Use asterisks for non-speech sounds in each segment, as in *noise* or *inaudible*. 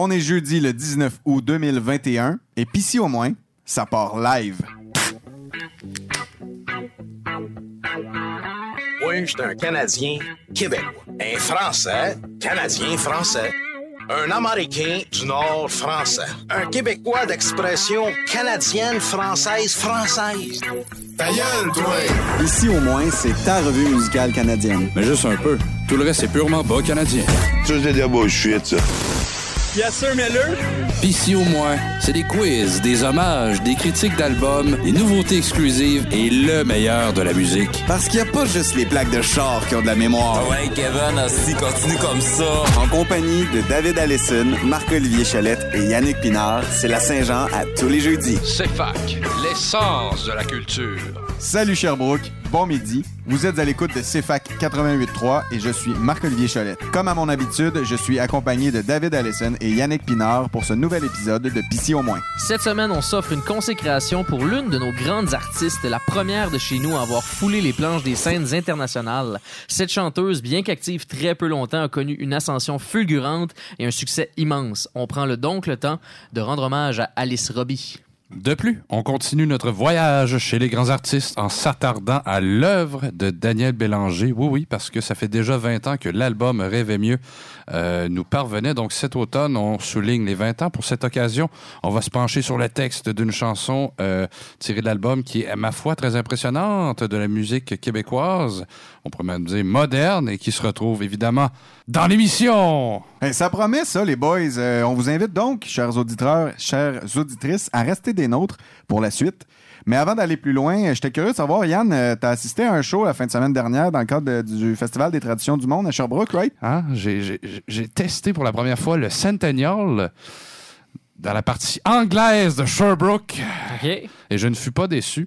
On est jeudi le 19 août 2021 et pis si au moins, ça part live. Moi, je suis un Canadien québécois. Un Français, Canadien français. Un Américain du Nord français. Un Québécois d'expression canadienne, française, française. Ta gueule, toi! Ici au moins, c'est ta revue musicale canadienne? Mais juste un peu. Tout le reste, c'est purement bas canadien. Ça, c'est de la bullshit, ça. Pis si au moins, c'est des quiz, des hommages, des critiques d'albums, des nouveautés exclusives et le meilleur de la musique. Parce qu'il n'y a pas juste les plaques de char qui ont de la mémoire. Ouais, Kevin, aussi, continue comme ça. En compagnie de David Allison, Marc-Olivier Chalette et Yannick Pinard, c'est la Saint-Jean à tous les jeudis. CFAC, l'essence de la culture. Salut Sherbrooke, bon midi. Vous êtes à l'écoute de CFAC 88.3 et je suis Marc-Olivier Cholette. Comme à mon habitude, je suis accompagné de David Allison et Yannick Pinard pour ce nouvel épisode de Pissy au moins. Cette semaine, on s'offre une consécration pour l'une de nos grandes artistes, la première de chez nous à avoir foulé les planches des scènes internationales. Cette chanteuse, bien qu'active très peu longtemps, a connu une ascension fulgurante et un succès immense. On prend donc le temps de rendre hommage à Alice Robbie. De plus, on continue notre voyage chez les grands artistes en s'attardant à l'œuvre de Daniel Bélanger. Oui, oui, parce que ça fait déjà 20 ans que l'album Rêvait mieux euh, nous parvenait. Donc cet automne, on souligne les 20 ans. Pour cette occasion, on va se pencher sur le texte d'une chanson euh, tirée de l'album qui est, à ma foi, très impressionnante de la musique québécoise. On pourrait même dire moderne et qui se retrouve évidemment dans l'émission. Hey, ça promet ça, les boys. Euh, on vous invite donc, chers auditeurs, chères auditrices, à rester des nôtres pour la suite. Mais avant d'aller plus loin, j'étais curieux de savoir, Yann, euh, t'as assisté à un show la fin de semaine dernière dans le cadre de- du Festival des traditions du monde à Sherbrooke, right? Hein? J'ai- testé pour la première fois le Centennial dans la partie anglaise de Sherbrooke OK? et je ne fus pas déçu.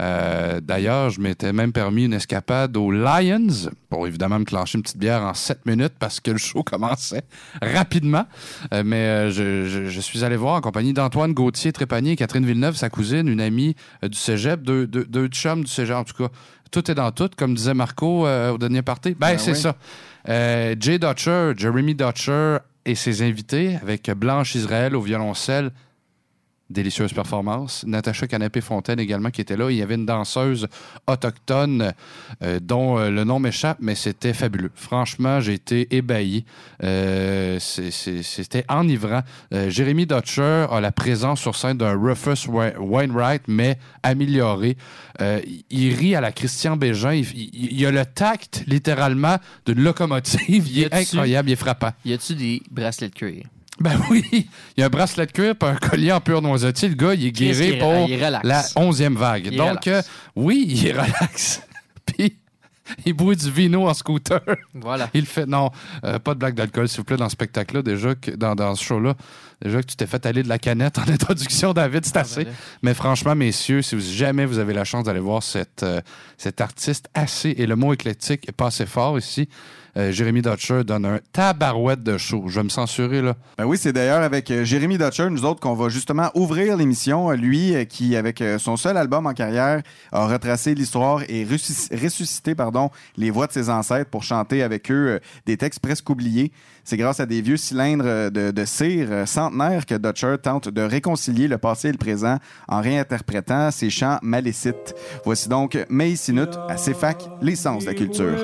Euh, D'ailleurs, je m'étais même permis une escapade aux Lions pour évidemment me clencher une petite bière en 7 minutes parce que le show *laughs* commençait rapidement. Euh, mais euh, je, je- je suis allé voir en compagnie d'Antoine Gauthier Trépanier Catherine Villeneuve, sa cousine, une amie du cégep, deux, deux, deux chums du cégep. En tout cas, tout est dans tout, comme disait Marco euh, au dernier party. Ben, Ben c'est oui. ça. Euh, Jay Dutcher, Jeremy Dutcher et ses invités avec Blanche Israël au violoncelle. Délicieuse performance. Natacha Canapé-Fontaine également qui était là. Il y avait une danseuse autochtone euh, dont euh, le nom m'échappe, mais c'était fabuleux. Franchement, j'ai été ébahi. Euh, c'était enivrant. Euh, Jérémy Dutcher a la présence sur scène d'un Rufus Wa- Wainwright, mais amélioré. Il- rit à la Christian Bégin. Il, il- il a le tact, littéralement, d'une locomotive. Il est incroyable, il est frappant. Y a-tu des bracelets de cuir? *laughs* Ben oui, il y a un bracelet de cuir un collier en pur noisetier. Le gars, il est guéri pour la onzième vague. Il Donc, euh, oui, il *laughs* est relax. Puis, il boit du vino en scooter. Voilà. Il fait, non, euh, pas de blague d'alcool, s'il vous plaît, dans ce spectacle-là. Déjà, que, dans, dans ce show-là, déjà que tu t'es fait aller de la canette en *laughs* introduction, David, c'est assez. ben. Mais franchement, messieurs, si vous, jamais vous avez la chance d'aller voir cette, euh, cet artiste assez, et le mot éclectique est pas assez fort ici, euh, Jérémy Dutcher donne un tabarouette de show. Je vais me censurer, là. Ben oui, c'est d'ailleurs avec euh, Jérémy Dutcher, nous autres, qu'on va justement ouvrir l'émission. Euh, Lui, euh, qui, avec euh, son seul album en carrière, a retracé l'histoire et ressusc- ressuscité pardon, les voix de ses ancêtres pour chanter avec eux euh, des textes presque oubliés. C'est grâce à des vieux cylindres euh, de, cire euh, centenaires que Dutcher tente de réconcilier le passé et le présent en réinterprétant ses chants malécites. Voici donc May Sinut à CFAC, l'essence de la culture.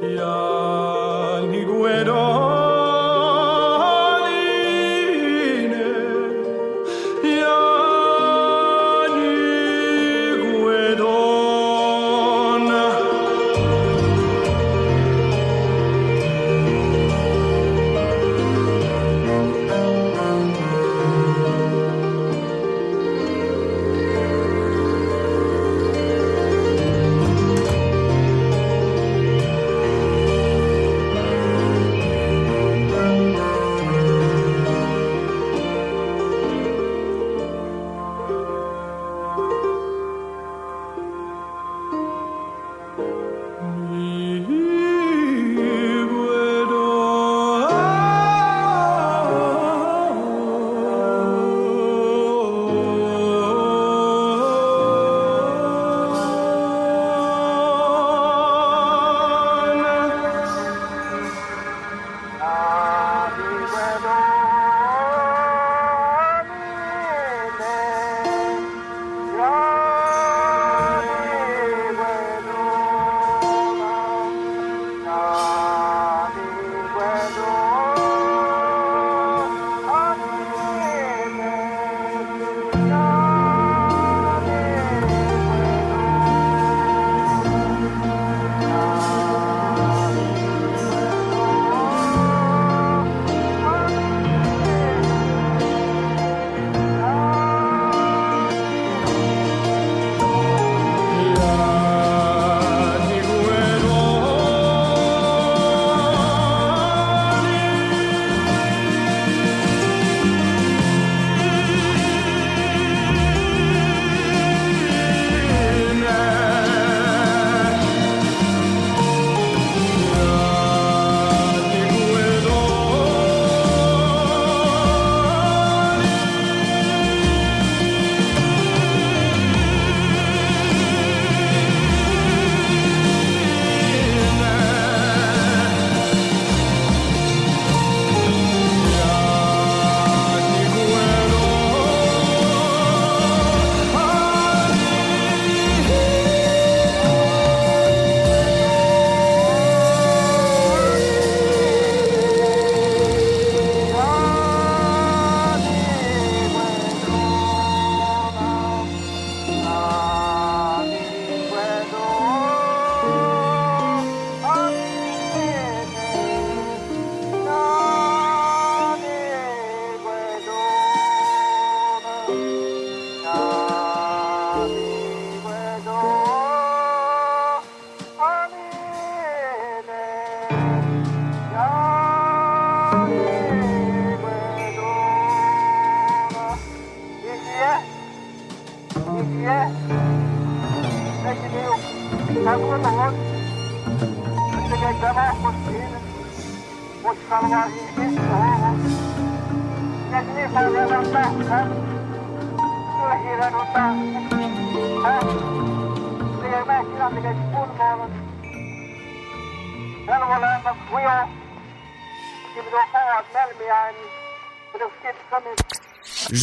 y al higüero.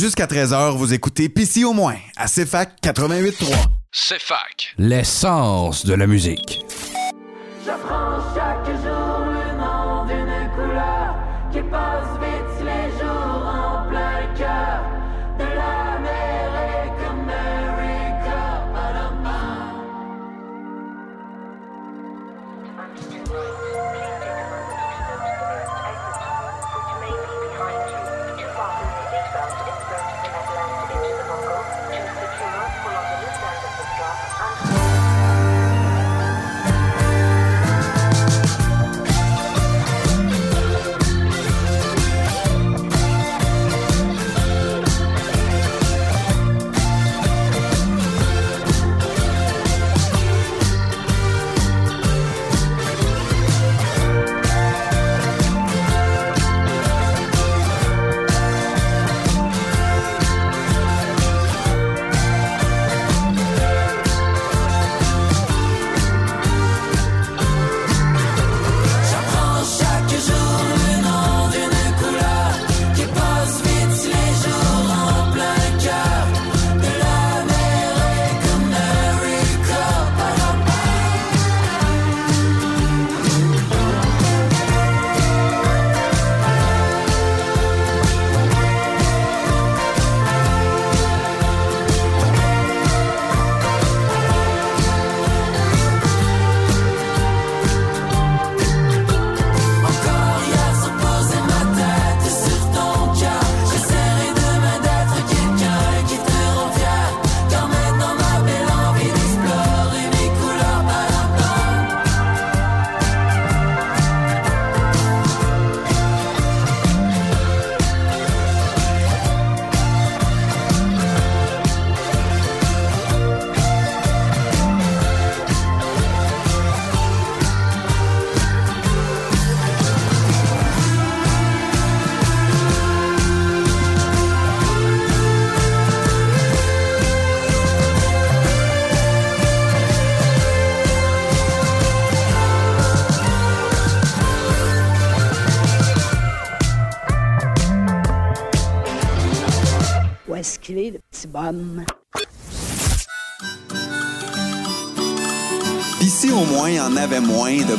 Jusqu'à 13h, vous écoutez PC au moins à CFAC 88.3. CFAC. L'essence de la musique.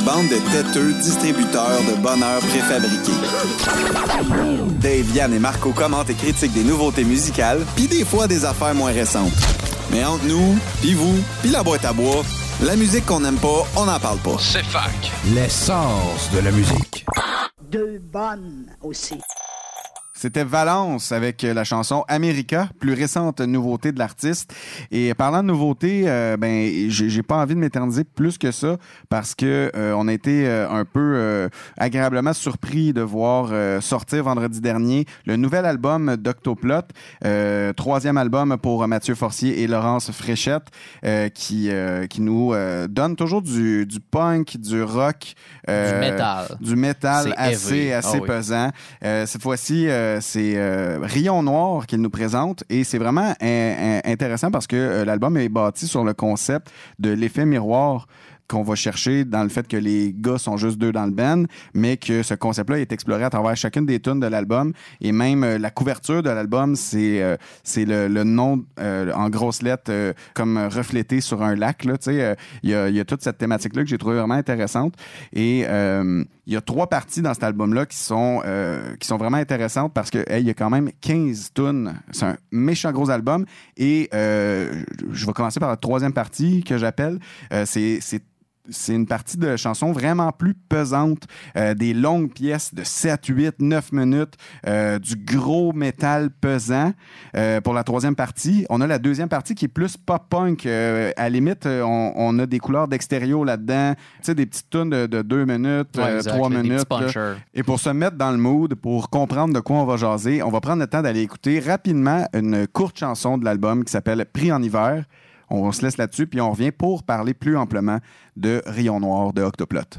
Moins de de têteux distributeurs de bonheur préfabriqués. Dave, Yann et Marco commentent et critiquent des nouveautés musicales, puis des fois des affaires moins récentes. Mais entre nous, puis vous, puis la boîte à bois, la musique qu'on n'aime pas, on n'en parle pas. CFAC. L'essence de la musique. Deux bonnes aussi. C'était Valence avec euh, la chanson America, plus récente nouveauté de l'artiste. Et parlant de nouveauté, euh, ben j'ai pas envie de m'éterniser plus que ça parce que euh, on a été euh, un peu agréablement surpris de voir sortir vendredi dernier le nouvel album d'Octoplot, troisième album pour Mathieu Forcier et Laurence Fréchette, qui qui nous donne toujours du, du punk, du rock, Du métal. du métal assez heavy. assez Ah pesant. Cette fois-ci, euh, c'est euh, Rayon Noir qu'il nous présente et c'est vraiment in- in- intéressant parce que euh, l'album est bâti sur le concept de l'effet miroir qu'on va chercher dans le fait que les gars sont juste deux dans le band, mais que ce concept-là est exploré à travers chacune des tunes de l'album et même euh, la couverture de l'album, c'est c'est le, nom en grosses lettres comme reflété sur un lac. Il y, a, y a toute cette thématique-là que j'ai trouvé vraiment intéressante et il y a trois parties dans cet album-là qui sont euh, qui sont vraiment intéressantes parce que hey, il y a quand même 15 tunes. C'est un méchant gros album et euh, je vais commencer par la troisième partie que j'appelle. Euh, c'est c'est une partie de chansons vraiment plus pesante, euh, des longues pièces de 7, 8, 9 minutes, euh, du gros métal pesant euh, pour la troisième partie. On a la deuxième partie qui est plus pop-punk. À la limite, on, on a des couleurs d'extérieur là-dedans, tu sais, des petites tunes de, de 2 minutes, Ouais, euh, exact, 3 là, des minutes. Et pour se mettre dans le mood, pour comprendre de quoi on va jaser, on va prendre le temps d'aller écouter rapidement une courte chanson de l'album qui s'appelle Pris en hiver. On se laisse là-dessus, puis on revient pour parler plus amplement de Rayon Noir de Octoplot.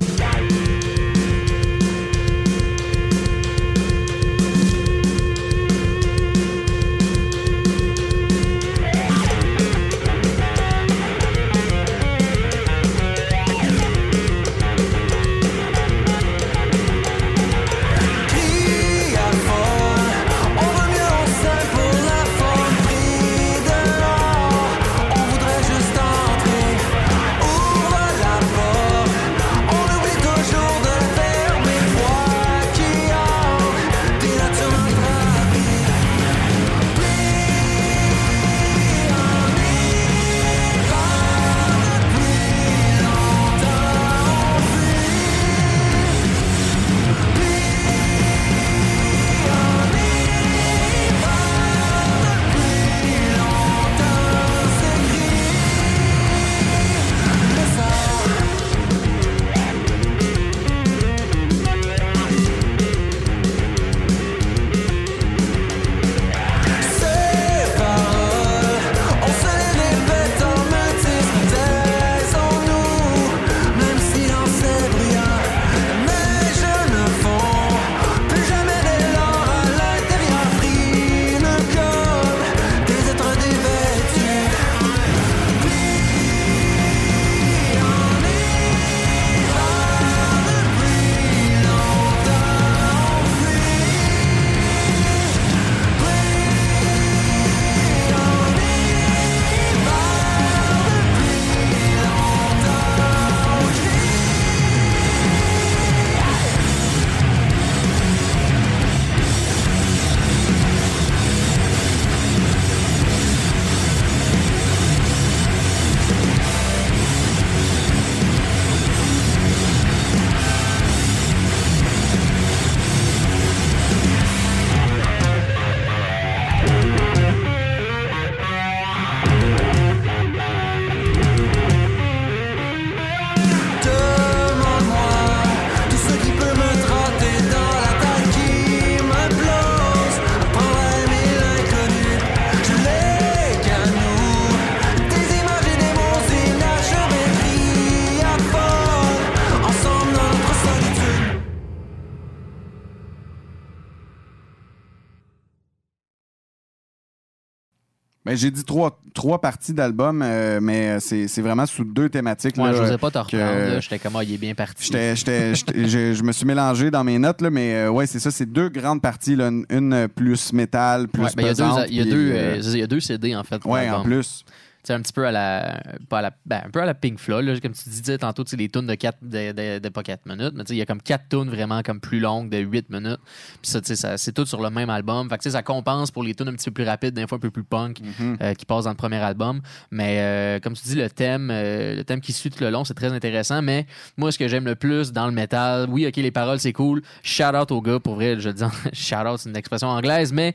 J'ai dit trois, trois parties d'album, euh, mais c'est c'est vraiment sous deux thématiques. Moi, je n'osais pas te reprendre. J'étais comme, ah, il est bien parti. J'étais, j'étais, j'étais- je, je me suis mélangé dans mes notes, là, mais euh, ouais, c'est ça, c'est deux grandes parties, là, une, une plus métal, plus Ouais, ben, il y a deux- pesante. il y a deux, c'est ça, il y a deux CD, en fait. ouais, en plus. C'est un petit peu à la. Pas à la ben, un peu à la Pink Floyd, là, comme tu disais tantôt, les tunes de, 4, de, de- de pas 4 minutes, mais il y a comme 4 tunes vraiment comme plus longues de 8 minutes. Puis ça, tu sais, ça- c'est tout sur le même album. Fait que tu sais, ça compense pour les tunes un petit peu plus rapides, des fois un peu plus punk, euh, qui passent dans le premier album. Mais euh, comme tu dis, le thème, euh, le thème qui suit tout le long, c'est très intéressant. Mais moi, ce que j'aime le plus dans le métal, oui, ok, les paroles, c'est cool. Shout out au gars, pour vrai, je le dis, en- *laughs* shout out, c'est une expression anglaise, mais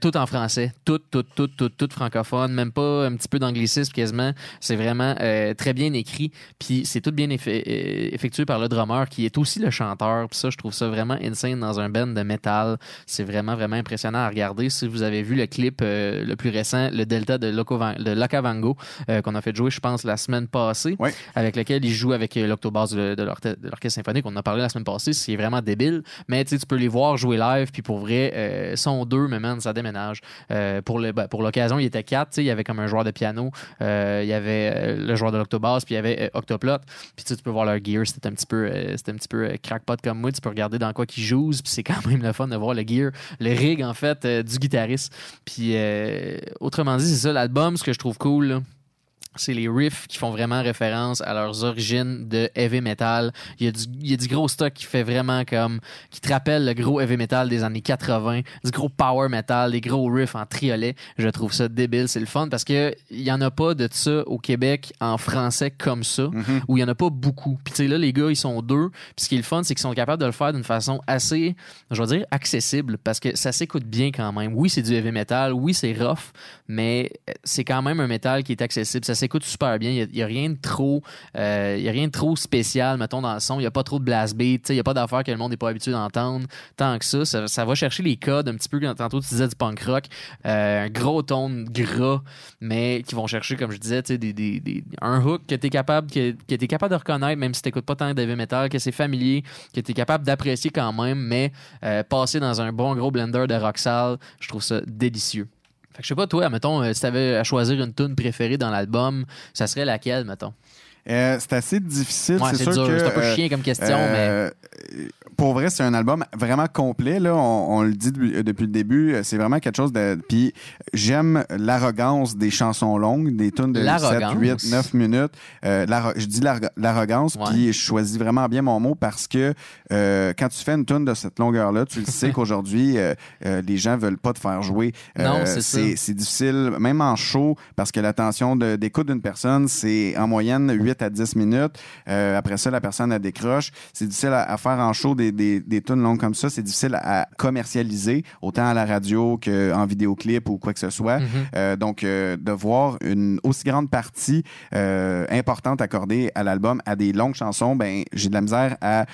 tout en français. Tout, tout, tout, tout, tout francophone, même pas un petit peu d'anglicisme quasiment. C'est vraiment euh, très bien écrit. Puis c'est tout bien euh, effectué par le drummer qui est aussi le chanteur. Puis ça, je trouve ça vraiment insane dans un band de métal. C'est vraiment, vraiment impressionnant à regarder. Si vous avez vu le clip euh, le plus récent, le Delta de, Loco Van- de Locavango, euh, qu'on a fait jouer, je pense, la semaine passée, Ouais. avec lequel il joue avec l'octobasse de, l'orchestre symphonique. On en a parlé la semaine passée. C'est vraiment débile. Mais tu peux les voir jouer live. Puis pour vrai, sont deux, mais man, ça déménage. Pour ben, pour l'occasion, il était quatre. Il y avait comme un joueur de piano. Euh, il y avait euh, le joueur de l'octobasse, puis il y avait euh, Octoplot. Puis tu peux voir leur gear, c'était un petit peu, un petit peu crackpot comme moi. Tu peux regarder dans quoi qu'ils jouent, puis c'est quand même le fun de voir le gear, le rig en fait du guitariste. Puis autrement dit, c'est ça l'album. Ce que je trouve cool. C'est les riffs qui font vraiment référence à leurs origines de heavy metal. Il y a du, il y a du gros stock qui fait vraiment comme, qui te rappelle le gros heavy metal des années 80, du gros power metal, des gros riffs en triolet. Je trouve ça débile, c'est le fun parce que il y en a pas de ça au Québec en français comme ça, Mm-hmm. où il y en a pas beaucoup. Puis tu sais là, les gars, ils sont deux. Puis ce qui est le fun, c'est qu'ils sont capables de le faire d'une façon assez, je vais dire, accessible parce que ça s'écoute bien quand même. Oui, c'est du heavy metal, oui, c'est rough, mais c'est quand même un métal qui est accessible. Ça s'écoute super bien. Il n'y a, rien de trop, euh, y a rien trop spécial, mettons, dans le son. Il n'y a pas trop de blast beat. Il n'y a pas d'affaires que le monde n'est pas habitué d'entendre. Tant que ça, ça, va chercher les codes un petit peu. Tantôt, tu disais du punk rock. Euh, un gros ton gras, mais qui vont chercher, comme je disais, un hook que tu es capable, que, que t'es capable de reconnaître, même si tu pas tant de heavy metal, que c'est familier, que tu es capable d'apprécier quand même, mais euh, passer dans un bon gros blender de rock sale, je trouve ça délicieux. Je sais pas, toi, mettons, euh, si t'avais à choisir une tune préférée dans l'album, ça serait laquelle, mettons? Euh, c'est assez difficile. Ouais, c'est sûr dur. que. C'est un peu euh, chien comme question, mais. Euh, Pour vrai, c'est un album vraiment complet. Là. On, on le dit depuis, le début. euh, C'est vraiment quelque chose de. Puis j'aime l'arrogance des chansons longues, des tunes de 7, L'arrogance. 8, 9 minutes. Euh, je dis l'arro- l'arrogance, Ouais. puis je choisis vraiment bien mon mot parce que euh, quand tu fais une tune de cette longueur-là, tu le sais *laughs* qu'aujourd'hui, euh, euh, les gens veulent pas te faire jouer. Euh, Non, c'est ça. c'est difficile, même en show, parce que l'attention d'écoute d'une personne, c'est en moyenne 8 à 10 minutes. Euh, après ça, la personne, elle décroche. C'est difficile à, à faire en show des, des, des tunes longues comme ça. C'est difficile à commercialiser, autant à la radio qu'en vidéoclip ou quoi que ce soit. Mhm. Euh, donc, euh, de voir une aussi grande partie importante accordée à l'album à des longues chansons, ben j'ai de la misère à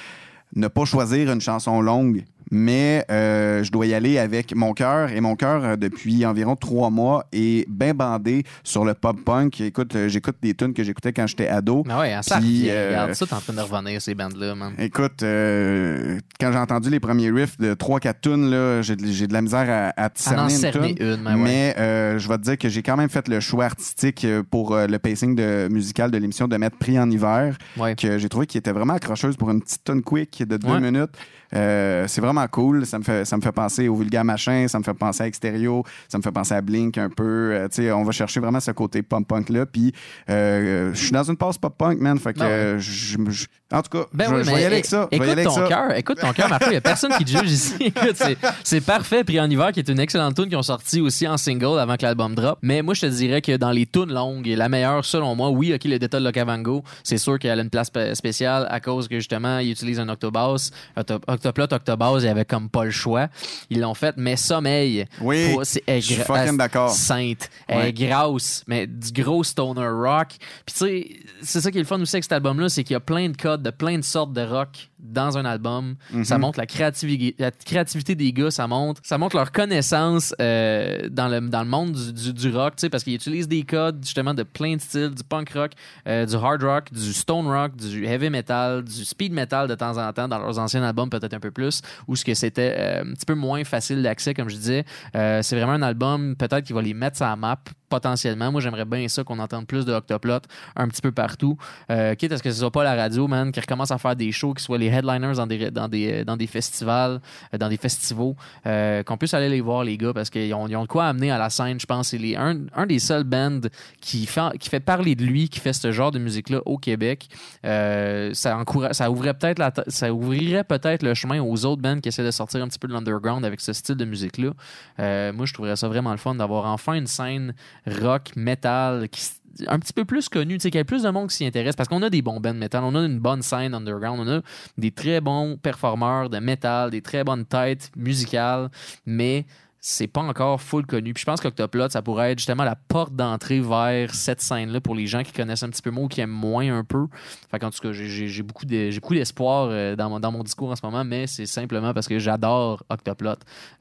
ne pas choisir une chanson longue. Mais euh, je dois y aller avec mon cœur. Et mon cœur, euh, depuis environ trois mois, est bien bandé sur le pop-punk. Écoute, euh, j'écoute des tunes que j'écoutais quand j'étais ado. Mais ouais, hein, ça Puis, euh, Regarde, ça, t'es en train de revenir, ces bandes-là, man. Écoute, euh, quand j'ai entendu les premiers riffs de 3-4 tunes, là, j'ai, de- la misère à, à te À en cerner une tune. une, mais ouais. Mais je vais te dire que j'ai quand même fait le choix artistique pour le pacing de, musical de l'émission de mettre Prix en hiver, Ouais. que j'ai trouvé qui était vraiment accrocheuse pour une petite tune quick de deux minutes. C'est vraiment cool. Ça me fait, ça me fait penser au vulgaire machin, ça me fait penser à Extérieur, ça me fait penser à Blink un peu. Euh, tu sais, on va chercher vraiment ce côté pop-punk là. Puis euh, je suis dans une passe pop-punk, man. Fait que Ben ouais. je- je- en tout cas, Ben je, oui, je mais vais y aller avec ça. Écoute avec ton cœur, écoute ton cœur, Marco. Il n'y a personne qui te juge ici. *laughs* Écoute, c'est- parfait. Puis en hiver, qui est une excellente tune qui ont sorti aussi en single avant que l'album drop. Mais moi, je te dirais que dans les tunes longues, la meilleure, selon moi, oui, ok, le Delta de Locavango, c'est sûr qu'elle a une place spé- spéciale à cause que justement, il utilise un octobass, Octo- octoplot, octobass, il avait comme pas le choix. Ils l'ont fait, mais sommeil. Oui, pour- c'est- elle est je suis fucking elle- d'accord. Sainte. Elle est grosse, mais du gros stoner rock. Puis tu sais, c'est ça qui est le fun aussi avec cet album-là, c'est qu'il y a plein de codes de plein de sortes de rock dans un album. Mhm. Ça montre la créativité, la créativité des gars, ça montre, ça montre leur connaissance euh, dans, le, dans le monde du, du, du rock, parce qu'ils utilisent des codes justement de plein de styles, du punk rock, euh, du hard rock, du stone rock, du heavy metal, du speed metal de temps en temps dans leurs anciens albums peut-être un peu plus, ou ce que c'était euh, un petit peu moins facile d'accès, comme je disais. C'est vraiment un album, peut-être qui va les mettre sur la map potentiellement. Moi, j'aimerais bien ça qu'on entende plus de Octoplot un petit peu partout. Euh, quitte à ce que ce soit pas la radio, man, qui recommence à faire des shows, qui soient les headliners dans des, dans des, dans des festivals, euh, dans des festivals, euh, qu'on puisse aller les voir, les gars, parce qu'ils ont, de quoi amener à la scène, je pense. C'est un, des seuls bands qui fait, parler de lui, qui fait ce genre de musique-là au Québec. Euh, ça, encoura- ça peut-être ça ouvrirait peut-être le chemin aux autres bands qui essaient de sortir un petit peu de l'underground avec ce style de musique-là. Euh, moi, je trouverais ça vraiment le fun d'avoir enfin une scène rock, metal, qui un petit peu plus connue, tu sais, qu'il y ait plus de monde qui s'y intéresse parce qu'on a des bons bands metal, on a une bonne scène underground, on a des très bons performeurs de metal, des très bonnes têtes musicales, mais c'est pas encore full connu. Puis je pense qu'Octoplot, ça pourrait être justement la porte d'entrée vers cette scène-là pour les gens qui connaissent un petit peu moins ou qui aiment moins un peu. Fait qu'en tout cas, j'ai- beaucoup d'espoir euh, dans, mon, dans mon discours en ce moment, mais c'est simplement parce que j'adore Octoplot.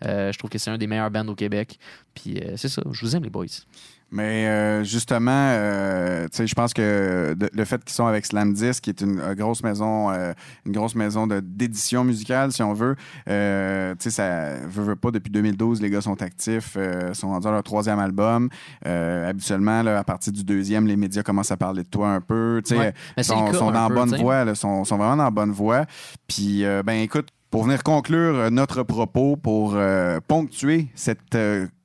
Euh, je trouve que c'est un des meilleurs bands au Québec. Puis euh, c'est ça, je vous aime les boys. Mais euh, justement, euh, tu sais, je pense que de- le fait qu'ils sont avec Slam Disc, qui est une, euh, grosse maison, euh, une grosse maison de- d'édition musicale, si on veut, euh, tu sais, ça veut, veut pas depuis 2012, les gars sont actifs, euh, sont rendus à leur troisième album. Euh, habituellement, là, à partir du deuxième, les médias commencent à parler de toi un peu. Tu sais, Ouais. Sont, sont dans peu, bonne voie, là, sont, sont vraiment dans bonne voie. Puis, euh, ben écoute, pour venir conclure notre propos, pour euh, ponctuer cette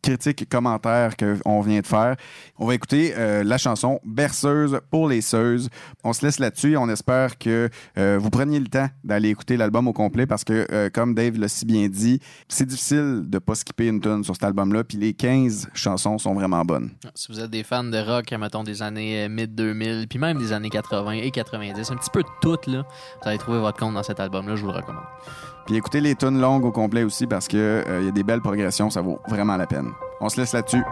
euh, critique et commentaire qu'on vient de faire, on va écouter euh, la chanson Berceuse pour les Seuses. On se laisse là-dessus on espère que euh, vous preniez le temps d'aller écouter l'album au complet parce que, euh, comme Dave l'a si bien dit, c'est difficile de pas skipper une tune sur cet album-là. Puis les 15 chansons sont vraiment bonnes. Si vous êtes des fans de rock, mettons des années euh, mid-2000, puis même des années 80 et 90, un petit peu de tout, là, vous allez trouver votre compte dans cet album-là, je vous le recommande. Puis écoutez les tunes longues au complet aussi parce que euh, y a des belles progressions, ça vaut vraiment la peine. On se laisse là-dessus.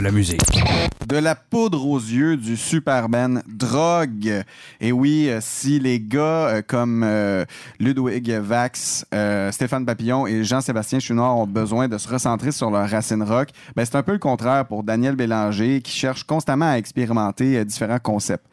De la poudre aux yeux du Superman Drogue. Et oui, euh, si les gars euh, comme euh, Ludwig Vax, Stéphane Papillon et Jean-Sébastien Chouinard ont besoin de se recentrer sur leur racine rock, ben c'est un peu le contraire pour Daniel Bélanger qui cherche constamment à expérimenter différents concepts.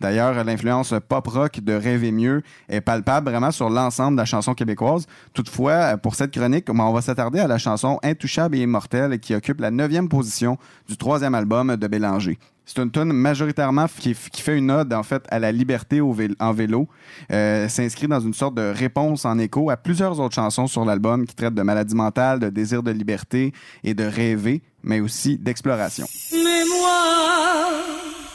D'ailleurs, l'influence pop-rock de Rêver mieux est palpable vraiment sur l'ensemble de la chanson québécoise. Toutefois, pour cette chronique, on va s'attarder à la chanson Intouchable et immortelle qui occupe la neuvième position du troisième album de Bélanger. C'est une tune majoritairement qui, fait une ode en fait à la liberté en vélo. Euh, s'inscrit dans une sorte de réponse en écho à plusieurs autres chansons sur l'album qui traitent de maladie mentale, de désir de liberté et de rêver, mais aussi d'exploration.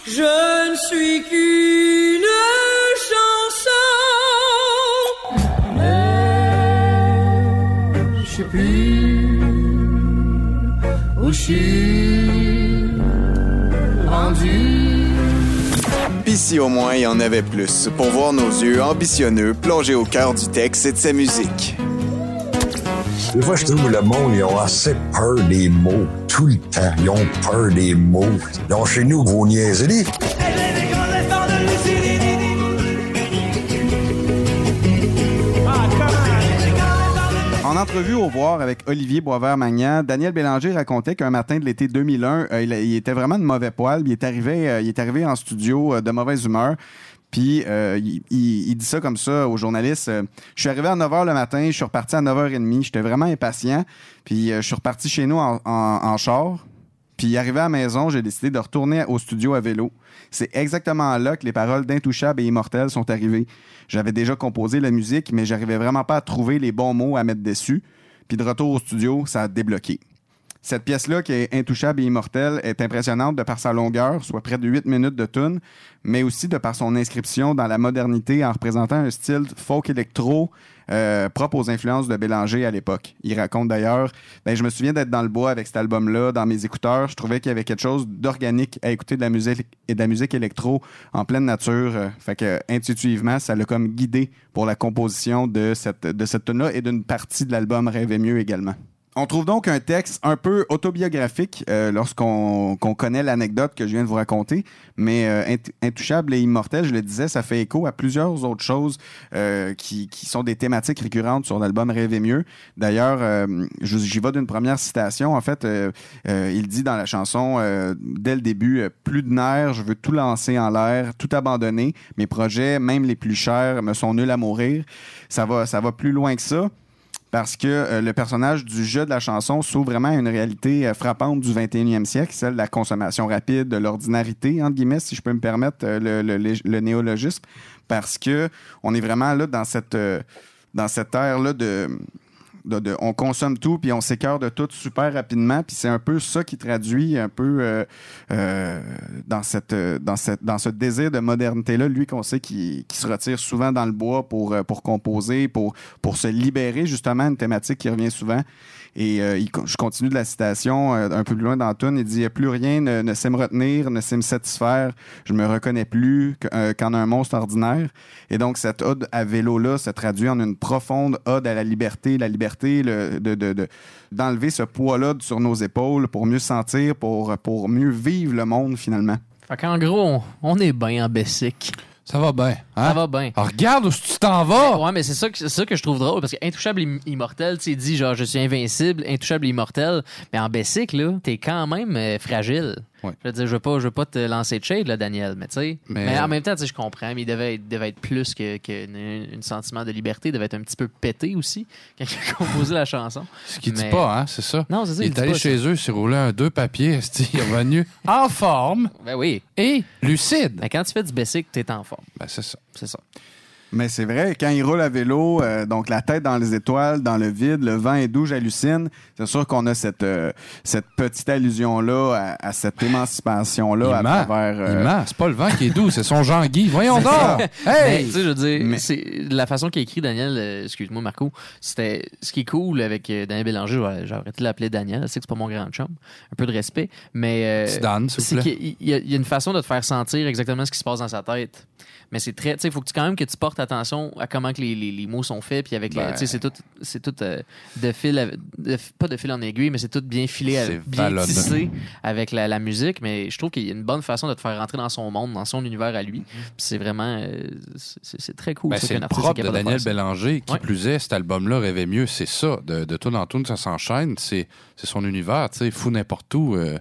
Je ne suis qu'une chanson. Mais je sais plus où je suis rendu. Si au moins il y en avait plus, pour voir nos yeux ambitionneux plonger au cœur du texte et de sa musique. Des fois, je trouve le monde, ils ont assez peur des mots. Tout le temps, ils ont peur des mots. Donc, chez nous, vos niaiseries. En entrevue au voir avec Olivier Boisvert-Magnan, Daniel Bélanger racontait qu'un matin de l'été 2001, euh, il, il était vraiment de mauvais poil. Il est arrivé, euh, il est arrivé en studio euh, de mauvaise humeur. Puis euh, il, il- dit ça comme ça aux journalistes. euh, je suis arrivé à 9h le matin, je suis reparti à 9h30. J'étais vraiment impatient. Puis euh, je suis reparti chez nous en, en- en char. Puis arrivé à la maison, j'ai décidé de retourner au studio à vélo. C'est exactement là que les paroles d'Intouchable et Immortel sont arrivées. J'avais déjà composé la musique, mais j'arrivais vraiment pas à trouver les bons mots à mettre dessus. Puis de retour au studio, ça a débloqué. Cette pièce-là, qui est intouchable et immortelle, est impressionnante de par sa longueur, soit près de 8 minutes de tune, mais aussi de par son inscription dans la modernité en représentant un style folk électro euh, propre aux influences de Bélanger à l'époque. Il raconte d'ailleurs, ben, je me souviens d'être dans le bois avec cet album-là, dans mes écouteurs. Je trouvais qu'il y avait quelque chose d'organique à écouter de la musique de la musique électro en pleine nature. Fait que intuitivement, ça l'a comme guidé pour la composition de cette, de cette tune-là et d'une partie de l'album Rêver mieux également. On trouve donc un texte un peu autobiographique euh, lorsqu'on qu'on connaît l'anecdote que je viens de vous raconter, mais euh, Int- Intouchable et Immortel, je le disais, ça fait écho à plusieurs autres choses euh, qui, qui sont des thématiques récurrentes sur l'album Rêver mieux. D'ailleurs, euh, j'y vais d'une première citation. En fait, euh, euh, il dit dans la chanson, dès le début, plus de nerfs, je veux tout lancer en l'air, tout abandonner. Mes projets, même les plus chers, me sont nuls à mourir. Ça va, ça va plus loin que ça parce que euh, le personnage du jeu de la chanson s'ouvre vraiment à une réalité euh, frappante du 21e siècle, celle de la consommation rapide, de l'ordinarité, entre guillemets, si je peux me permettre euh, le, le- néologisme, parce que on est vraiment là dans cette, dans cette ère-là de, on consomme tout puis on s'écœure de tout super rapidement puis c'est un peu ça qui traduit un peu euh, euh, dans cette euh, dans cette dans ce désir de modernité là lui qu'on sait qui, se retire souvent dans le bois pour pour composer pour pour se libérer justement une thématique qui revient souvent et euh, je continue de la citation euh, un peu plus loin dans. Il dit Plus rien ne, sait me retenir, ne sait me satisfaire. Je me reconnais plus euh, qu'en un monstre ordinaire. Et donc, cette ode à vélo-là se traduit en une profonde ode à la liberté. La liberté de, de- de- d'enlever ce poids-là sur nos épaules pour mieux sentir, pour, pour mieux vivre le monde finalement. Fait qu'en gros, on, est bien en Bessic. Ça va bien. hein? Ça va bien. Regarde où tu t'en vas. Ouais, mais c'est ça, que- c'est ça que je trouve drôle parce que Intouchable Immortel, tu sais, dit genre je suis invincible, Intouchable et Immortel, mais en Bessic, là, t'es quand même euh, fragile. Ouais. Je veux dire, je veux pas, je veux pas te lancer de shade, là, Daniel, mais tu sais. Mais- Mais... en même temps, tu sais, je comprends, mais il devait être, devait être plus que, que sentiment de liberté, il devait être un petit peu pété aussi *laughs* quand il a composé la chanson. Ce qu'il dit pas, hein, c'est ça. Non, c'est ça, Il il est allé pas chez eux, il s'est roulé un deux papiers, *laughs* il est revenu en forme? Ben oui. et lucide. Mais quand tu fais du Bessic, t'es en forme. Ben, c'est ça. C'est ça. Mais c'est vrai, quand il roule à vélo, euh, donc la tête dans les étoiles, dans le vide, le vent est doux, j'hallucine. C'est sûr qu'on a cette, euh, cette petite allusion-là à, à cette émancipation-là à il ment. travers. euh, Il. C'est pas le vent qui est doux, c'est son Jean-Guy. Voyons C'est donc. Hey! tu sais, je veux dire, Mais- c'est la façon qu'il a écrit Daniel, euh, excuse-moi Marco, c'était ce qui est cool avec euh, Daniel Bélanger, j'ai arrêté de l'appeler Daniel, je sais que c'est pas mon grand chum, un peu de respect, mais euh, Petit Dan, s'il vous c'est plaît. qu'il y, a- il y a une façon de te faire sentir exactement ce qui se passe dans sa tête. Mais c'est très, tu sais, il faut que tu, quand même que tu portes attention à comment que les, les- les mots sont faits, puis avec, Ben. tu sais, c'est tout, c'est tout euh, de fil, à- de- pas de fil en aiguille, mais c'est tout bien filé, à- C'est bien tissé avec la, la musique. Mais je trouve qu'il y a une bonne façon de te faire rentrer dans son monde, dans son univers à lui. Puis c'est vraiment, euh, c'est très cool. Ben, c'est le propre de Daniel ça. Bélanger. Qui Ouais. plus est, cet album-là rêvait mieux. C'est ça. De, de tout en tout, ça s'enchaîne. C'est c'est son univers. Tu sais, fou n'importe où. euh,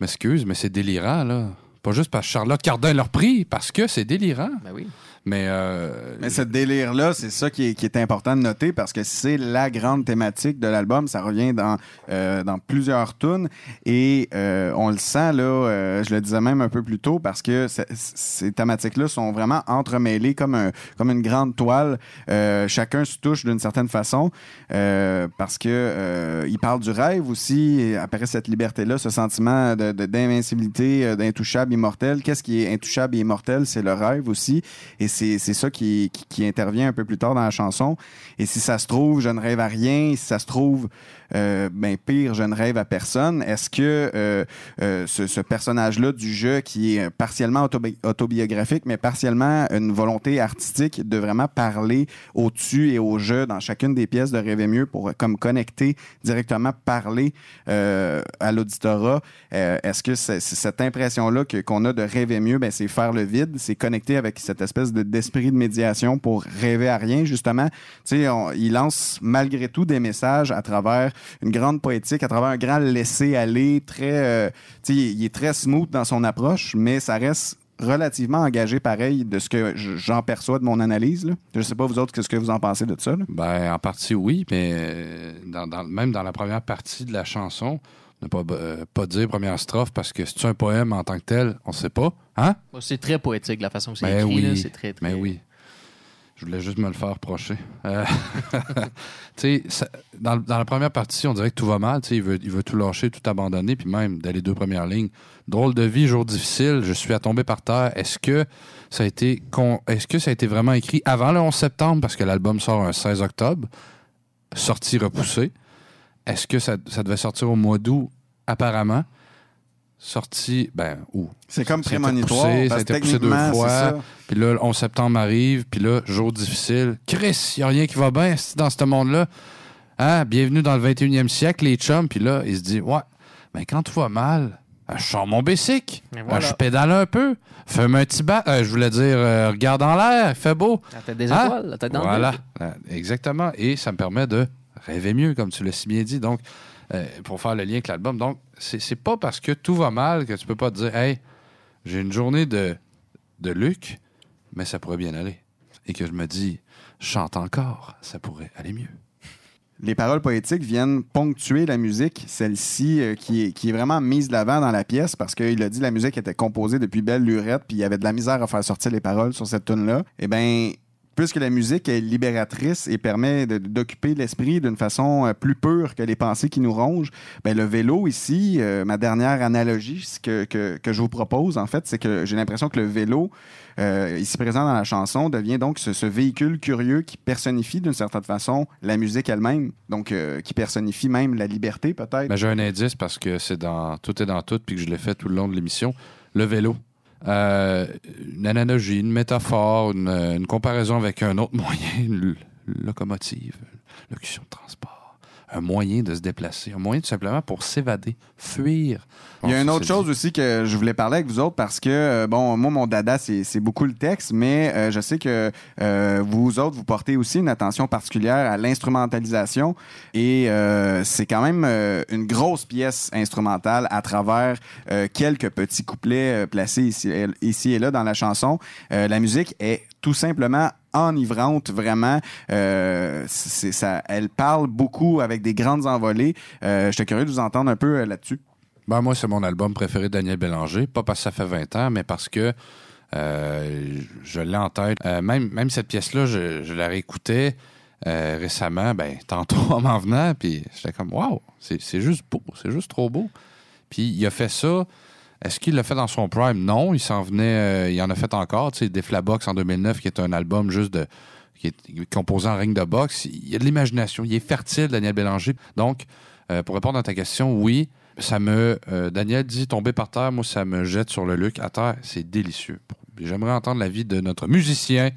M'excuse, mais c'est délirant, là. Juste parce que Charlotte Cardin leur pris, parce que c'est délirant. Ben. Mais, euh, ce délire-là, c'est ça qui est, important de noter parce que c'est la grande thématique de l'album. Ça revient dans, euh, dans plusieurs tunes et euh, on le sent, là, euh, je le disais même un peu plus tôt, parce que ces thématiques-là sont vraiment entremêlées comme, un, comme une grande toile. Chacun se touche d'une certaine façon parce que il parle du rêve aussi, après cette liberté-là, ce sentiment d'invincibilité, d'intouchable, immortel. Qu'est-ce qui est intouchable et immortel? C'est le rêve aussi. C'est ça qui, intervient un peu plus tard dans la chanson. Et si ça se trouve, je ne rêve à rien. Si ça se trouve, euh, ben pire, je ne rêve à personne. Est-ce que euh, euh, ce, ce personnage-là du jeu, qui est partiellement autobi- autobiographique, mais partiellement une volonté artistique de vraiment parler au-dessus et au jeu dans chacune des pièces de Rêver mieux pour comme connecter directement, parler euh, à l'auditorat. Euh, Est-ce que cette impression-là qu'on a de rêver mieux, ben, c'est faire le vide, c'est connecter avec cette espèce de- d'esprit de médiation pour rêver à rien, justement? Tu sais, il lance malgré tout des messages à travers une grande poétique, à travers un grand laisser-aller, très, euh, tu sais, il est très smooth dans son approche, mais ça reste relativement engagé pareil de ce que j'en perçois de mon analyse. Là. Je sais pas vous autres, qu'est-ce que vous en pensez de ça? là? Ben, en partie, oui, mais euh, dans, dans- même dans la première partie de la chanson, ne pas, euh, pas dire première strophe parce que c'est un poème en tant que tel, on sait pas. Hein? Bon, C'est très poétique la façon que c'est Ben écrit. oui. là, C'est très, très... Mais oui. Je voulais juste me le faire reprocher. Euh, *laughs* dans, la première partie, on dirait que tout va mal. Il veut, il veut tout lâcher, tout abandonner, puis même dans les deux premières lignes. Drôle de vie, jour difficile, je suis à tomber par terre. Est-ce que ça a été est-ce que ça a été vraiment écrit avant le 11 septembre parce que l'album sort un 16 octobre, sortie repoussée. Est-ce que ça, ça devait sortir au mois d'août apparemment? Sorti, ben, où? C'est comme Ça a été prémonitoire, repoussé, ça a été repoussé deux fois. ça. Puis là, le 11 septembre arrive, puis là, jour difficile. Chris, il n'y a rien qui va bien dans ce monde-là. Hein, bienvenue dans le 21e siècle, les chums. Puis là, il se dit, ouais, mais quand tout va mal, euh, je sors mon bicycle, euh, voilà. je pédale un peu, fume un petit bat, euh, je voulais dire, euh, regarde en l'air, il fait beau. La tête des Hein? étoiles, la tête dans Voilà, le exactement. Et ça me permet de rêver mieux, comme tu l'as si bien dit. Donc, euh, pour faire le lien avec l'album. Donc, c'est pas parce que tout va mal que tu peux pas te dire, hey, j'ai une journée de, de Luc, mais ça pourrait bien aller. Et que je me dis, chante encore, ça pourrait aller mieux. Les paroles poétiques viennent ponctuer la musique, celle-ci euh, qui, est, qui est vraiment mise de l'avant dans la pièce parce qu'il a dit la musique était composée depuis belle lurette puis il y avait de la misère à faire sortir les paroles sur cette tune-là. Eh bien, puisque la musique est libératrice et permet d'occuper l'esprit d'une façon euh, plus pure que les pensées qui nous rongent, ben le vélo ici, euh, ma dernière analogie que, que, que je vous propose, en fait, c'est que j'ai l'impression que le vélo, euh, ici présent dans la chanson, devient donc ce, véhicule curieux qui personnifie d'une certaine façon la musique elle-même, donc qui personnifie même la liberté peut-être. Ben, j'ai un indice parce que c'est dans tout est dans tout, puis que je l'ai fait tout le long de l'émission. Le vélo. Euh, une analogie, une métaphore, une, une comparaison avec un autre *laughs* moyen, une locomotive, locution de transport, un moyen de se déplacer, un moyen tout simplement pour s'évader, fuir. Il y a une autre chose aussi que je voulais parler avec vous autres parce que, euh, bon, moi, mon dada, c'est beaucoup le texte, mais euh, je sais que euh, vous autres, vous portez aussi une attention particulière à l'instrumentalisation et euh, c'est quand même une grosse pièce instrumentale à travers quelques petits couplets placés ici, et- ici et là dans la chanson. La musique est tout simplement enivrante vraiment euh, ça elle parle beaucoup avec des grandes envolées euh, j'étais curieux de vous entendre un peu euh, là-dessus Ben, moi, c'est mon album préféré de Daniel Bélanger. Pas parce que ça fait 20 ans, mais parce que euh, je l'ai en tête. Même, cette pièce-là, je, je la réécoutais récemment, ben, tantôt *laughs* en m'en venant, puis j'étais comme, waouh, c'est juste beau, c'est juste trop beau. Puis il a fait ça. Est-ce qu'il l'a fait dans son prime? Non, il s'en venait, euh, il en a fait encore. Tu sais, Deflabox en 2009, qui est un album juste de qui est composé en ring de boxe. Il y a de l'imagination. Il est fertile, Daniel Bélanger. Donc, euh, pour répondre à ta question, oui, ça me. euh, Daniel dit tomber par terre, moi, ça me jette sur le Luc à terre. C'est délicieux. J'aimerais entendre l'avis de notre musicien,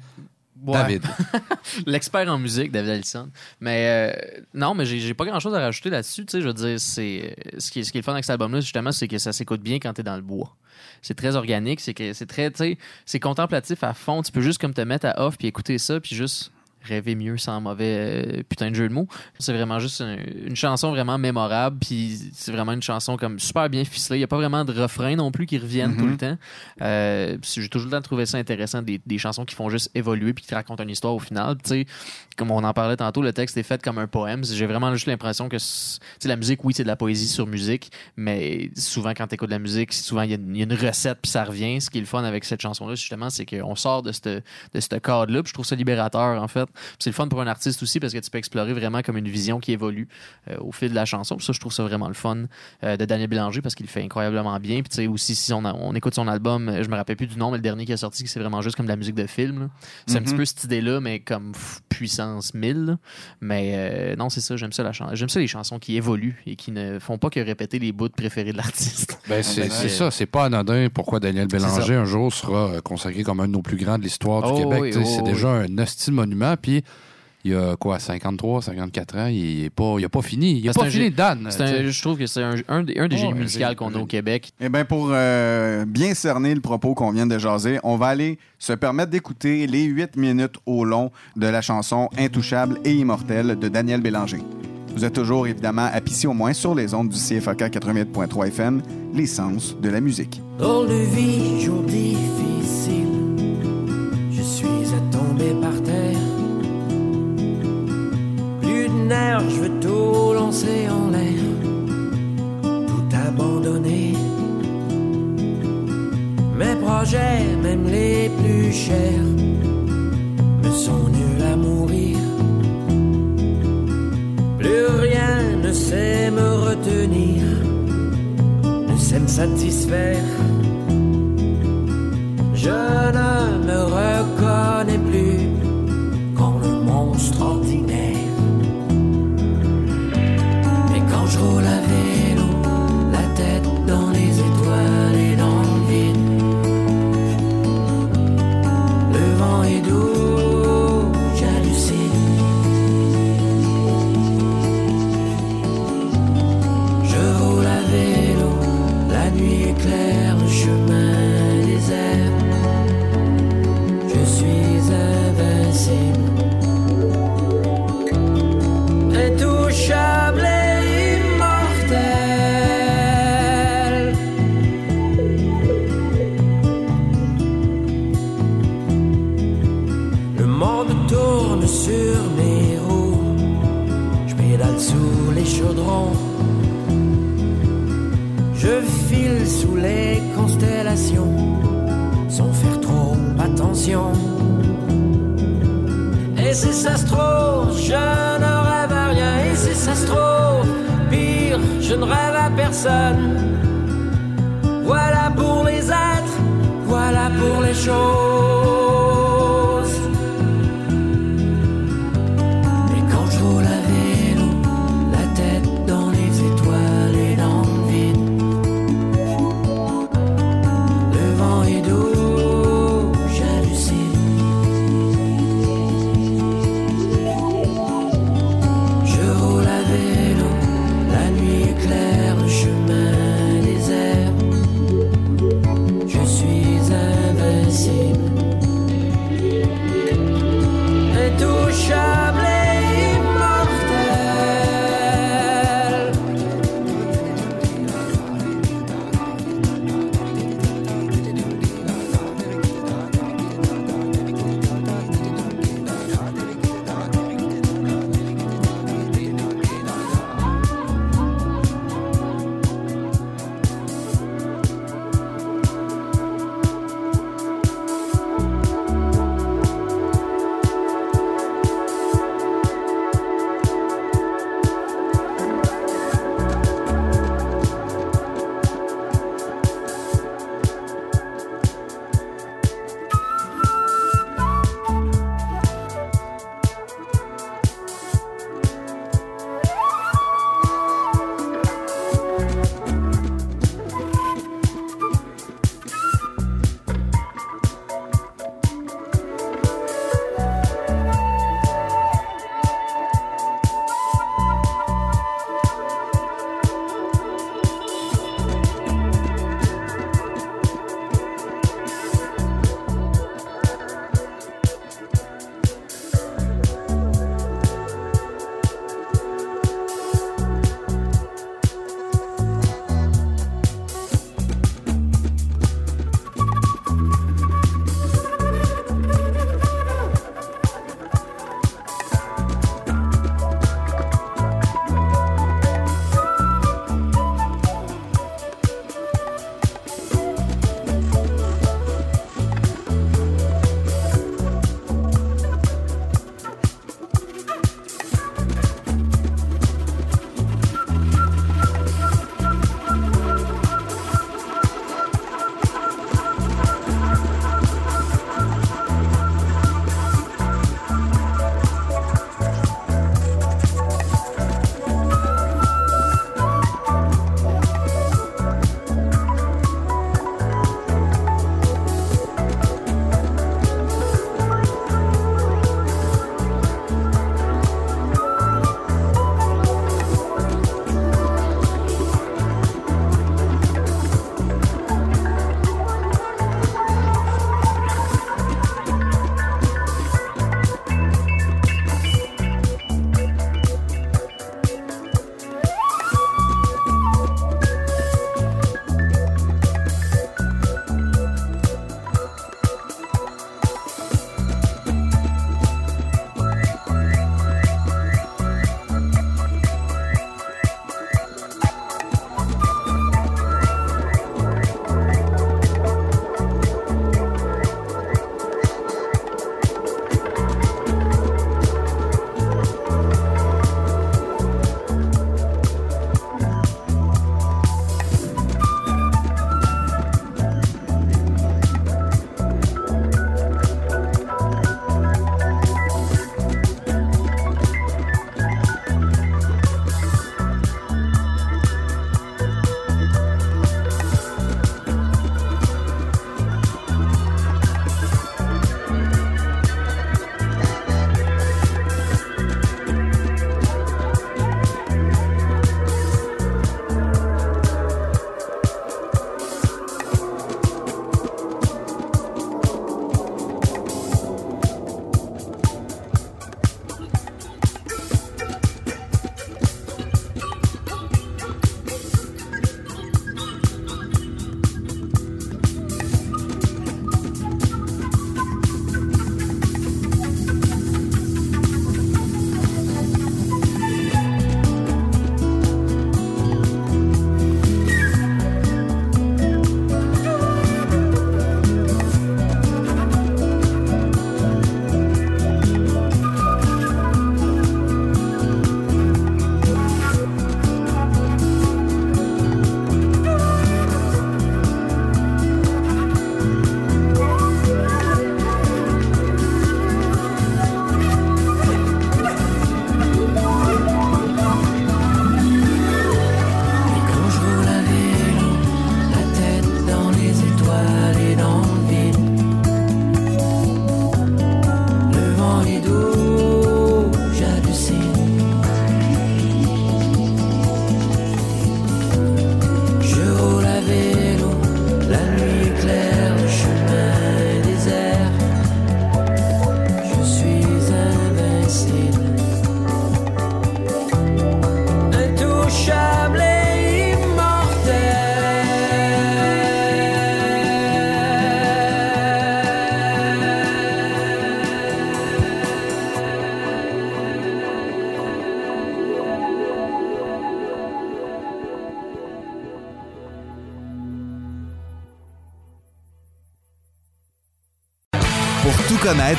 Ouais. David. *laughs* L'expert en musique, David Allison. Mais euh, non, mais j'ai pas grand chose à rajouter là-dessus. Tu sais, je veux dire, c'est ce qui, est, ce qui est le fun avec cet album-là, justement, c'est que ça s'écoute bien quand t'es dans le bois. C'est très organique, c'est que c'est très, tu sais, c'est contemplatif à fond. Tu peux juste comme te mettre à off puis écouter ça puis juste rêver mieux sans mauvais euh, putain de jeu de mots. C'est vraiment juste un- une chanson vraiment mémorable puis c'est vraiment une chanson comme super bien ficelée. Il y a pas vraiment de refrain non plus qui reviennent tout le temps. Euh, j'ai toujours le temps de trouver ça intéressant des, des chansons qui font juste évoluer puis qui te racontent une histoire au final. Comme on en parlait tantôt, le texte est fait comme un poème. J'ai vraiment juste l'impression que la musique, oui, c'est de la poésie sur musique, mais souvent quand tu écoutes de la musique, souvent il y, a une- il y a une recette puis ça revient. Ce qui est le fun avec cette chanson-là, justement, c'est qu'on sort de ce de cadre-là. je trouve ça libérateur, en fait. C'est le fun pour un artiste aussi parce que tu peux explorer vraiment comme une vision qui évolue euh, au fil de la chanson. Puis ça, je trouve ça vraiment le fun euh, de Daniel Bélanger parce qu'il le fait incroyablement bien. Puis tu sais, aussi, si on, a- on écoute son album, euh, je me rappelle plus du nom, mais le dernier qui a sorti, c'est vraiment juste comme de la musique de film. C'est un Mhm. petit peu cette idée-là, mais comme pff, puissance 1000. là. Mais euh, non, c'est ça, j'aime ça, la chan- j'aime ça les chansons qui évoluent et qui ne font pas que répéter les bouts préférés de l'artiste. *laughs* Ben, c'est Ben, c'est ça, c'est pas anodin pourquoi Daniel Bélanger un jour sera consacré comme un de nos plus grands de l'histoire du Oh Québec. oui, oh c'est oui. déjà un hostile monument, puis il y a quoi, 53, 54 ans, il est pas, il a pas fini. Il a Ben, c'est pas un fini, Dan. un- je trouve que c'est un, un des, un des Oh, génies musicaux qu'on a au Québec. Eh bien, pour euh, bien cerner le propos qu'on vient de jaser, on va aller se permettre d'écouter les 8 minutes au long de la chanson Intouchable et immortelle de Daniel Bélanger. Vous êtes toujours évidemment à Pissy au moins sur les ondes du CFAK 88.3 FM, l'essence de la musique. Drôle de vie, jour je veux tout lancer en l'air. Tout abandonner. Mes projets, même les plus chers, me sont nuls à mourir. Plus rien ne sait me retenir ne sait me satisfaire. Je ne me reconnais plus Et si ça se je ne rêve à rien. Et si ça se pire, je ne rêve à personne.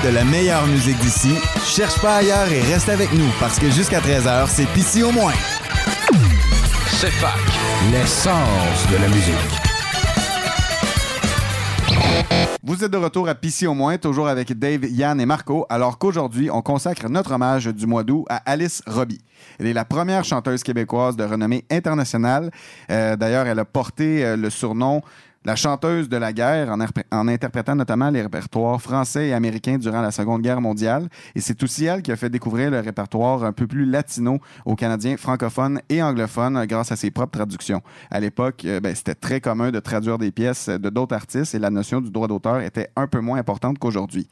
De la meilleure musique d'ici, cherche pas ailleurs et reste avec nous parce que jusqu'à 13h, c'est Pissy au moins. C'est fac. L'essence de la musique. Vous êtes de retour à Pissy au moins, toujours avec Dave, Yann et Marco, alors qu'aujourd'hui, on consacre notre hommage du mois d'août à Alice Robbie. Elle est la première chanteuse québécoise de renommée internationale. Euh, D'ailleurs, elle a porté euh, le surnom la chanteuse de la guerre en, interprétant notamment les répertoires français et américains durant la Seconde Guerre mondiale. Et c'est aussi elle qui a fait découvrir le répertoire un peu plus latino aux Canadiens francophones et anglophones euh, grâce à ses propres traductions. À l'époque, euh, ben, c'était très commun de traduire des pièces de d'autres artistes et la notion du droit d'auteur était un peu moins importante qu'aujourd'hui.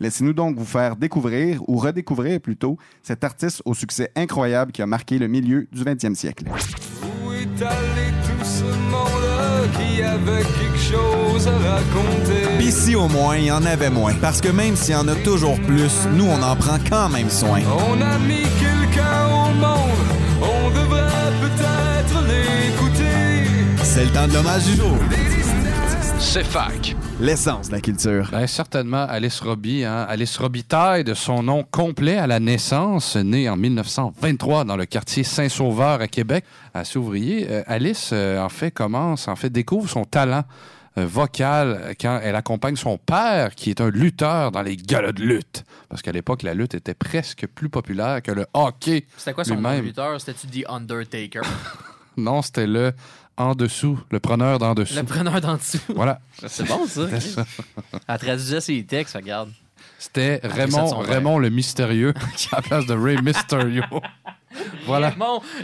Laissez-nous donc vous faire découvrir ou redécouvrir plutôt cet artiste au succès incroyable qui a marqué le milieu du 20e siècle. Allé tout ce monde qui avait quelque chose à raconter? Si au moins, il y en avait moins. Parce que même s'il y en a toujours plus, nous, on en prend quand même soin. On a mis quelqu'un au monde, on devrait peut-être l'écouter. C'est le temps de l'hommage du jour. C'est fac. L'essence de la culture. Ben, certainement, Alice Robbie. Hein? Alice Robitaille, de son nom complet à la naissance, née en 1923 dans le quartier Saint-Sauveur à Québec, assez ouvrier. Euh, Alice, euh, en fait, commence, en fait, découvre son talent euh, vocal quand elle accompagne son père, qui est un lutteur dans les galas de lutte. Parce qu'à l'époque, la lutte était presque plus populaire que le hockey. C'était quoi son nom lui-même. de lutteur? C'était-tu The Undertaker? *laughs* Non, c'était le en dessous, le preneur d'en dessous. Le preneur d'en dessous. Voilà. *laughs* C'est bon, ça. Ça. Elle traduisait ses textes, regarde. C'était Raymond. Raymond le mystérieux *laughs* à la place de Ray Mysterio. *laughs* voilà.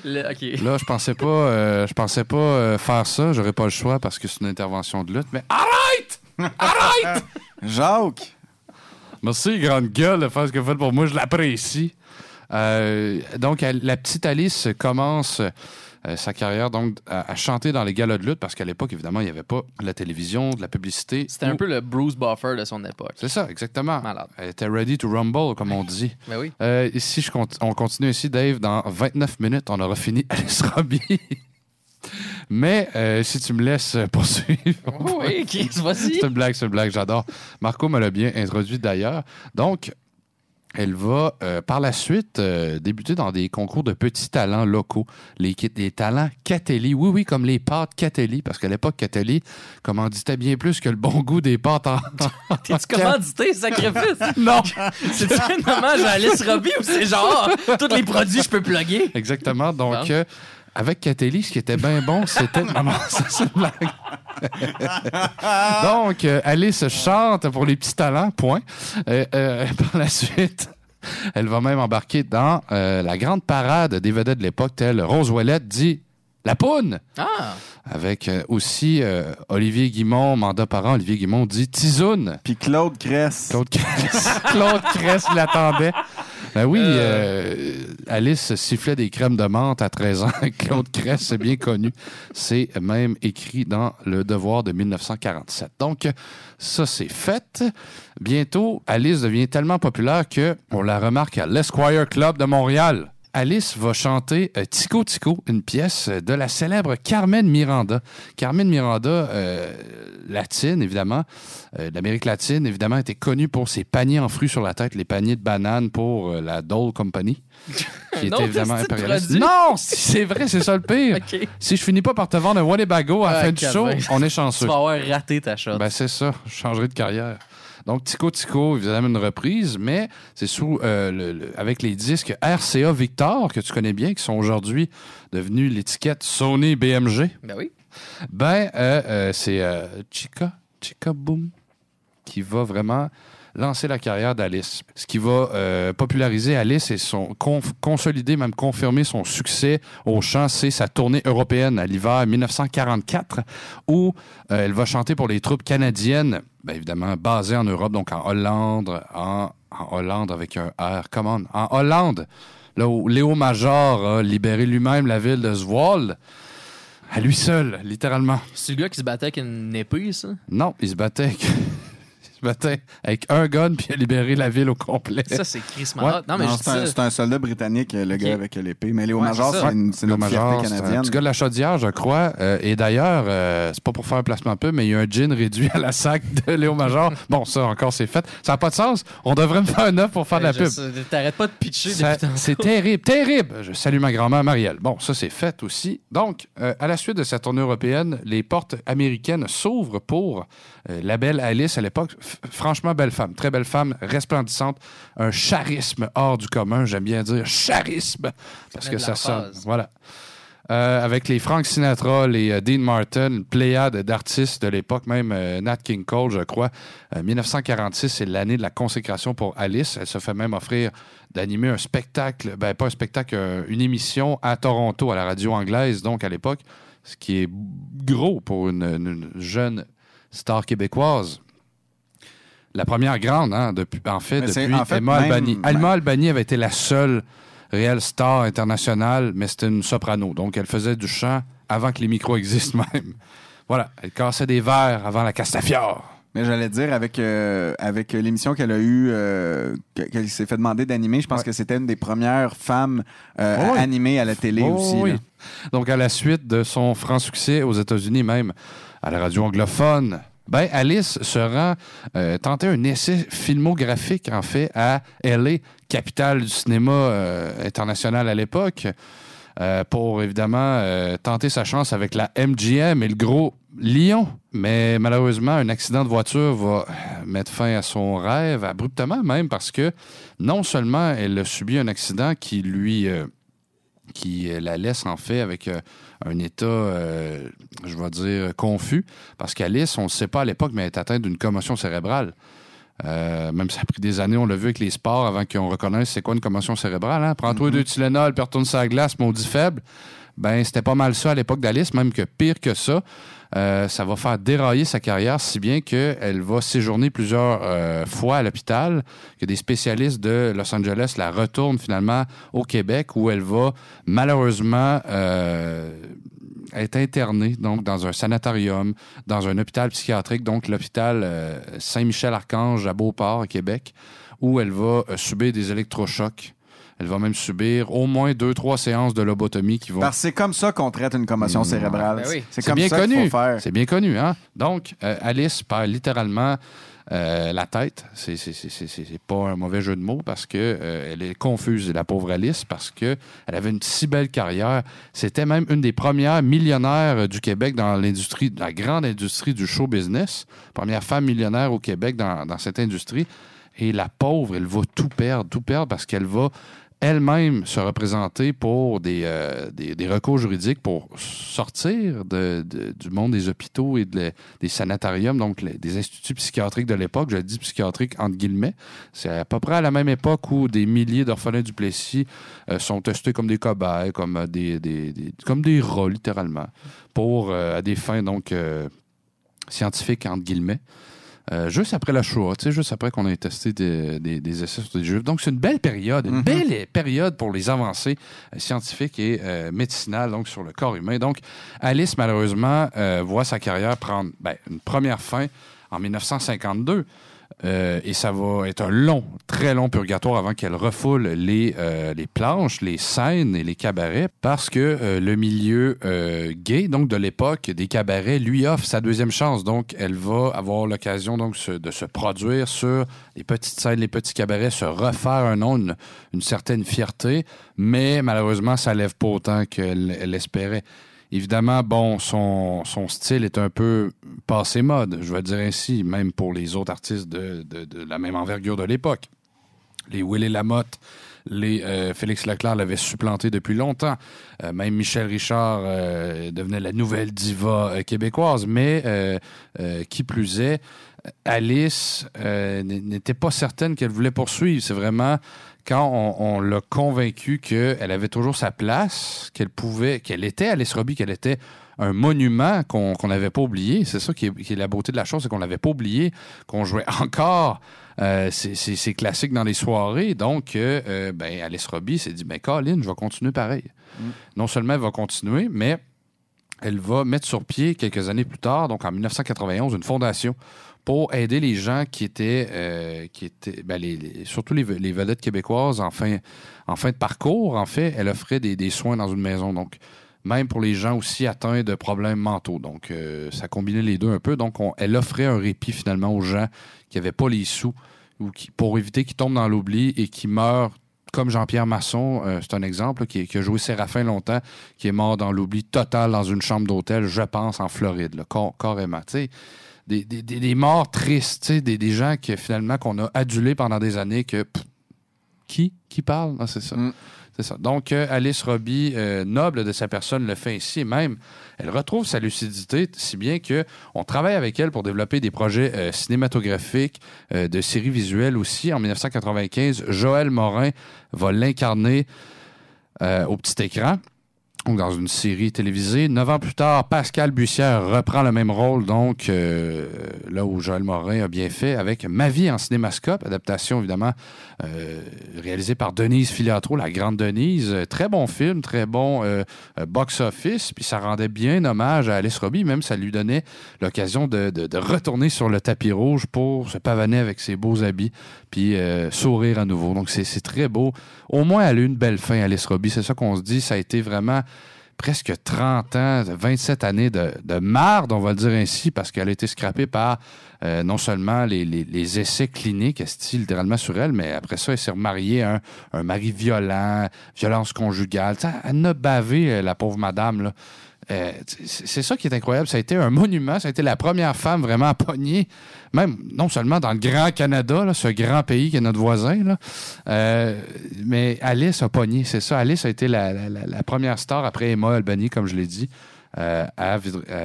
Le- OK. Là, je pensais pas, euh, je pensais pas euh, faire ça. J'aurais pas le choix parce que c'est une intervention de lutte. Mais arrête, arrête. Jacques. Merci, grande gueule, de faire ce que vous faites pour moi. Je l'apprécie. Euh, donc, elle- la petite Alice commence euh, sa carrière donc à, à chanter dans les galas de lutte parce qu'à l'époque, évidemment, il n'y avait pas de la télévision, de la publicité. C'était un peu le Bruce Buffer de son époque. C'est ça, exactement. Malade. Elle était ready to rumble, comme on dit. *laughs* Ben oui. Euh, ici, je cont- on continue ici, Dave. Dans 29 minutes, on aura fini *laughs* Alice Robbie. *laughs* Mais euh, si tu me laisses poursuivre. Oh oui, Chris, vas-y. c'est une blague, c'est une blague, j'adore. Marco me l'a bien introduit d'ailleurs. Donc, elle va euh, par la suite euh, débuter dans des concours de petits talents locaux, les, talents Catelli. Oui, oui, comme les pâtes Catelli, parce qu'à l'époque, Catelli commanditait bien plus que le bon goût des pâtes en. *laughs* T'es-tu commandité, sacrifice? *laughs* non! C'est un hommage à Alice Robbie ou c'est genre, tous les produits, je peux plugger? Exactement. Donc, euh, avec Catelli, ce qui était bien bon, *laughs* c'était. Non, non, *laughs* ça, c'est une blague. Donc, euh, Alice chante pour les petits talents, point. Euh, euh, *laughs* par la suite. Elle va même embarquer dans euh, la grande parade des vedettes de l'époque, telle Rose Ouellette dit La Poune! Ah! Avec euh, aussi euh, Olivier Guimont, mandat parent, Olivier Guimont dit Tizoune. Puis Claude Cress. Claude Cress. Claude Cress l'attendait. Ben oui, euh, Alice sifflait des crèmes de menthe à 13 ans. *laughs* Claude Cress, c'est bien connu. C'est même écrit dans Le Devoir de 1947. Donc, ça, c'est fait. Bientôt, Alice devient tellement populaire que on la remarque à l'Esquire Club de Montréal. Alice va chanter euh, Tico Tico, une pièce de la célèbre Carmen Miranda. Carmen Miranda, euh, latine, évidemment, euh, l'Amérique latine, évidemment, était connue pour ses paniers en fruits sur la tête, les paniers de bananes pour euh, la Dole Company, *laughs* qui Non, était évidemment impérialiste. Non, c'est vrai, c'est ça le pire. *laughs* Si je finis pas par te vendre un Winnebago à la Ah, fin du show, on est *laughs* Tu chanceux. vas avoir raté ta shot. Ben, c'est ça. Je changerai de carrière. Donc, Tico Tico, évidemment, une reprise, mais c'est sous euh, le- le- avec les disques RCA Victor, que tu connais bien, qui sont aujourd'hui devenus l'étiquette Sony BMG. Ben oui. Ben, euh, euh, c'est euh, Chica, Chica Boom, qui va vraiment lancer la carrière d'Alice. Ce qui va euh, populariser Alice et son consolider, même confirmer son succès au chant, c'est sa tournée européenne à l'hiver 1944, où euh, elle va chanter pour les troupes canadiennes, bien évidemment basées en Europe, donc en Hollande, en, en Hollande avec un R, comment En Hollande, là où Léo Major a libéré lui-même la ville de Zwolle. À lui seul, littéralement. C'est le gars qui se battait avec une épée, ça? Non, il se battait avec, matin avec un gun puis a libéré la ville au complet. Ça, c'est Chris Ouais. Non, mais Non, c'est un, ça- c'est un soldat britannique, le gars avec l'épée. Mais Léo Ouais, Major, c'est une- c'est Major, fierté c'est un canadienne. petit gars de la chaudière, je crois. Euh, et d'ailleurs, euh, c'est pas pour faire un placement un peu, mais il y a un gin réduit à la sac de Léo Major. *laughs* bon, ça encore, c'est fait. Ça n'a pas de sens. On devrait me faire un offre pour faire de la pub. sais, T'arrêtes pas de pitcher Ça-. C'est terrible, terrible. Je salue ma grand-mère Marielle. Bon, ça c'est fait aussi. Donc, euh, à la suite de cette tournée européenne, les portes américaines s'ouvrent pour euh, la belle Alice à l'époque. Franchement, belle femme, très belle femme, resplendissante, un charisme hors du commun. J'aime bien dire charisme parce que ça sonne. Voilà. Euh, avec les Frank Sinatra, les euh, Dean Martin, une pléiade d'artistes de l'époque, même euh, Nat King Cole, je crois. Euh, 1946, c'est l'année de la consécration pour Alice. Elle se fait même offrir d'animer un spectacle, ben pas un spectacle, une émission à Toronto, à la radio anglaise, donc à l'époque, ce qui est gros pour une, une jeune star québécoise. La première grande, hein, depuis, en fait, Mais depuis en fait, Emma même- Albany. Alma Albany avait été la seule réelle star internationale, mais c'était une soprano. Donc, elle faisait du chant avant que les micros existent *laughs* même. Voilà, elle cassait des verres avant la Castafiore. Mais j'allais dire, avec, euh, avec l'émission qu'elle a eue, euh, que- qu'elle s'est fait demander d'animer, je pense que c'était une des premières femmes euh, Oh oui. à la télé Oh aussi. oui. Donc, à la suite de son franc succès aux États-Unis, même à la radio anglophone, ben, Alice se rend euh, tenter un essai filmographique, en fait, à LA, capitale du cinéma euh, international à l'époque, euh, pour évidemment tenter sa chance avec la MGM et le gros Lyon. Mais malheureusement, un accident de voiture va mettre fin à son rêve, abruptement même, parce que non seulement elle a subi un accident qui lui. Qui euh, la laisse en fait avec euh, un état, euh, je vais dire, confus. Parce qu'Alice, on ne sait pas à l'époque, mais elle est atteinte d'une commotion cérébrale. Euh, même si ça a pris des années, on l'a vu avec les sports avant qu'on reconnaisse c'est quoi une commotion cérébrale. Hein? Prends-toi deux Tylenol, sur la glace, maudit faible. Ben, c'était pas mal ça à l'époque d'Alice, même que pire que ça. Euh, ça va faire dérailler sa carrière, si bien qu'elle va séjourner plusieurs euh, fois à l'hôpital, que des spécialistes de Los Angeles la retournent finalement au Québec, où elle va malheureusement euh, être internée donc dans un sanatorium, dans un hôpital psychiatrique, donc l'hôpital Saint-Michel-Archange à Beauport, au Québec, où elle va subir des électrochocs. Elle va même subir au moins deux, trois séances de lobotomie qui vont Parce que c'est comme ça qu'on traite une commotion cérébrale. Ben oui. C'est comme bien ça qu'il connu. faut faire. C'est bien connu, hein? Donc, euh, Alice perd littéralement euh, la tête. C'est, c'est, c'est, c'est, c'est pas un mauvais jeu de mots parce que euh, elle est confuse, la pauvre Alice, parce que elle avait une si belle carrière. C'était même une des premières millionnaires du Québec dans l'industrie, la grande industrie du show business. Première femme millionnaire au Québec dans, dans cette industrie. Et la pauvre, elle va tout perdre, tout perdre parce qu'elle va elle-même se représenter pour des, euh, des, des recours juridiques pour sortir du monde des hôpitaux et des sanatoriums, donc des instituts psychiatriques de l'époque. Je dis psychiatrique entre guillemets. C'est à peu près à la même époque où des milliers d'orphelins du Plessis euh, sont testés comme des cobayes, comme euh, des, des- comme des rats, littéralement, pour, à des fins donc scientifiques entre guillemets. Euh, juste après la Shoah, tu sais, juste après qu'on ait testé des, des- des essais sur des juifs. Donc, c'est une belle période, une Mhm. belle période pour les avancées euh, scientifiques et euh, médicinales, donc sur le corps humain. Donc, Alice, malheureusement, voit sa carrière prendre ben, une première fin en 1952. Euh, et ça va être un long, très long purgatoire avant qu'elle refoule les, euh, planches, les scènes et les cabarets, parce que euh, le milieu gay, donc de l'époque, des cabarets, lui offre sa deuxième chance. Donc, elle va avoir l'occasion de se produire sur les petites scènes, les petits cabarets, se refaire un nom, une, certaine fierté, mais malheureusement, ça lève pas autant qu'elle elle espérait. Évidemment, bon, son, style est un peu passé mode, je vais dire ainsi, même pour les autres artistes de, la même envergure de l'époque. Les Willy Lamotte, euh, Félix Leclerc l'avaient supplanté depuis longtemps. Euh, même Michel Richard euh, devenait la nouvelle diva québécoise. Mais qui plus est, Alice euh, n'était pas certaine qu'elle voulait poursuivre. C'est vraiment quand on, on l'a convaincue qu'elle avait toujours sa place, qu'elle pouvait, qu'elle était Alice Robbie, qu'elle était un monument qu'on n'avait pas oublié. C'est ça qui est, qui est la beauté de la chose, c'est qu'on n'avait pas oublié, qu'on jouait *laughs* encore euh, ces classiques dans les soirées. Donc, euh, ben, Alice Robbie s'est dit, ben, Colin, je vais continuer pareil. Non seulement elle va continuer, mais elle va mettre sur pied quelques années plus tard, donc en 1991, une fondation pour aider les gens qui étaient, euh, ben, surtout les, vedettes québécoises en fin, de parcours. En fait, elle offrait des, soins dans une maison. Donc, même pour les gens aussi atteints de problèmes mentaux. Donc, euh, ça combinait les deux un peu. Donc, on- elle offrait un répit finalement aux gens qui n'avaient pas les sous ou qui, pour éviter qu'ils tombent dans l'oubli et qui meurent comme Jean-Pierre Masson, euh, c'est un exemple, qui, a joué Séraphin longtemps, qui est mort dans l'oubli total dans une chambre d'hôtel, je pense, en Floride, là, car- carrément. Des, des- des- morts tristes, tu sais, des, des gens que finalement qu'on a adulés pendant des années que pff, qui qui parle? Ah, c'est ça. C'est ça. Donc euh, Alice Robbie, euh, noble de sa personne, le fait ainsi. Et même, elle retrouve sa lucidité, si bien que on travaille avec elle pour développer des projets euh, cinématographiques, de séries visuelles aussi. En 1995, Joël Morin va l'incarner au petit écran dans une série télévisée. Neuf ans plus tard, Pascal Bussière reprend le même rôle, donc euh, là où Joël Morin a bien fait, avec Ma vie en cinémascope, adaptation évidemment euh, réalisée par Denise Filiatro, la grande Denise. Très bon film, très bon euh, euh, box-office, puis ça rendait bien hommage à Alice Robbie, même ça lui donnait l'occasion de, de- de retourner sur le tapis rouge pour se pavaner avec ses beaux habits, puis euh, sourire à nouveau. Donc c'est c'est très beau. Au moins, elle a eu une belle fin, Alice Robbie. C'est ça qu'on se dit. Ça a été vraiment presque 30 ans, 27 années de, de marde, on va le dire ainsi, parce qu'elle a été scrappée par euh, non seulement les, les- essais cliniques, style littéralement sur elle, mais après ça, elle s'est remariée à un, un mari violent, violence conjugale. Tu sais, elle a bavé, euh, la pauvre madame. Là. Euh, c'est ça qui est incroyable. Ça a été un monument. Ça a été la première femme vraiment à pogner, même non seulement dans le grand Canada, ce grand pays qui est notre voisin, là, euh, mais Alice a pogné. C'est ça. Alice a été la, première star après Emma Albany, comme je l'ai dit, euh, à,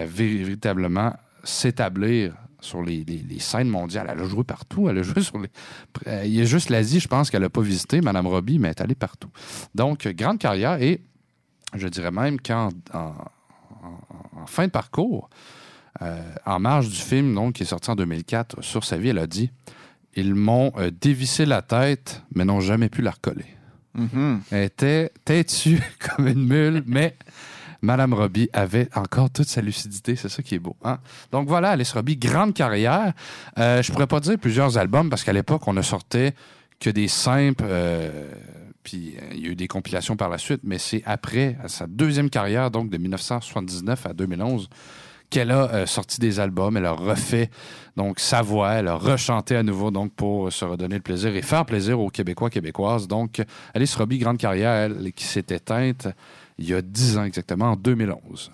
véritablement s'établir sur les, scènes mondiales. Elle a joué partout. Elle a joué sur les. Il y a juste l'Asie, je pense, qu'elle n'a pas visité, Madame Robbie, mais elle est allée partout. Donc, grande carrière et je dirais même qu'en en, en- en fin de parcours, euh, en marge du film donc, qui est sorti en 2004 sur sa vie, elle a dit Ils m'ont euh, dévissé la tête, mais n'ont jamais pu la recoller. Mhm. Elle était têtue *laughs* comme une mule, mais Madame Robbie avait encore toute sa lucidité. C'est ça qui est beau. hein? Donc voilà, Alice Robbie, grande carrière. Euh, je pourrais pas dire plusieurs albums parce qu'à l'époque, on ne sortait que des simples. Puis euh, il y a eu des compilations par la suite, mais c'est après sa deuxième carrière, donc de 1979 à 2011, qu'elle a euh, sorti des albums, elle a refait donc sa voix, elle a rechanté à nouveau donc pour se redonner le plaisir et faire plaisir aux Québécois québécoises. Donc Alice Robbie, grande carrière, qui s'est éteinte il y a 10 ans exactement, en 2011.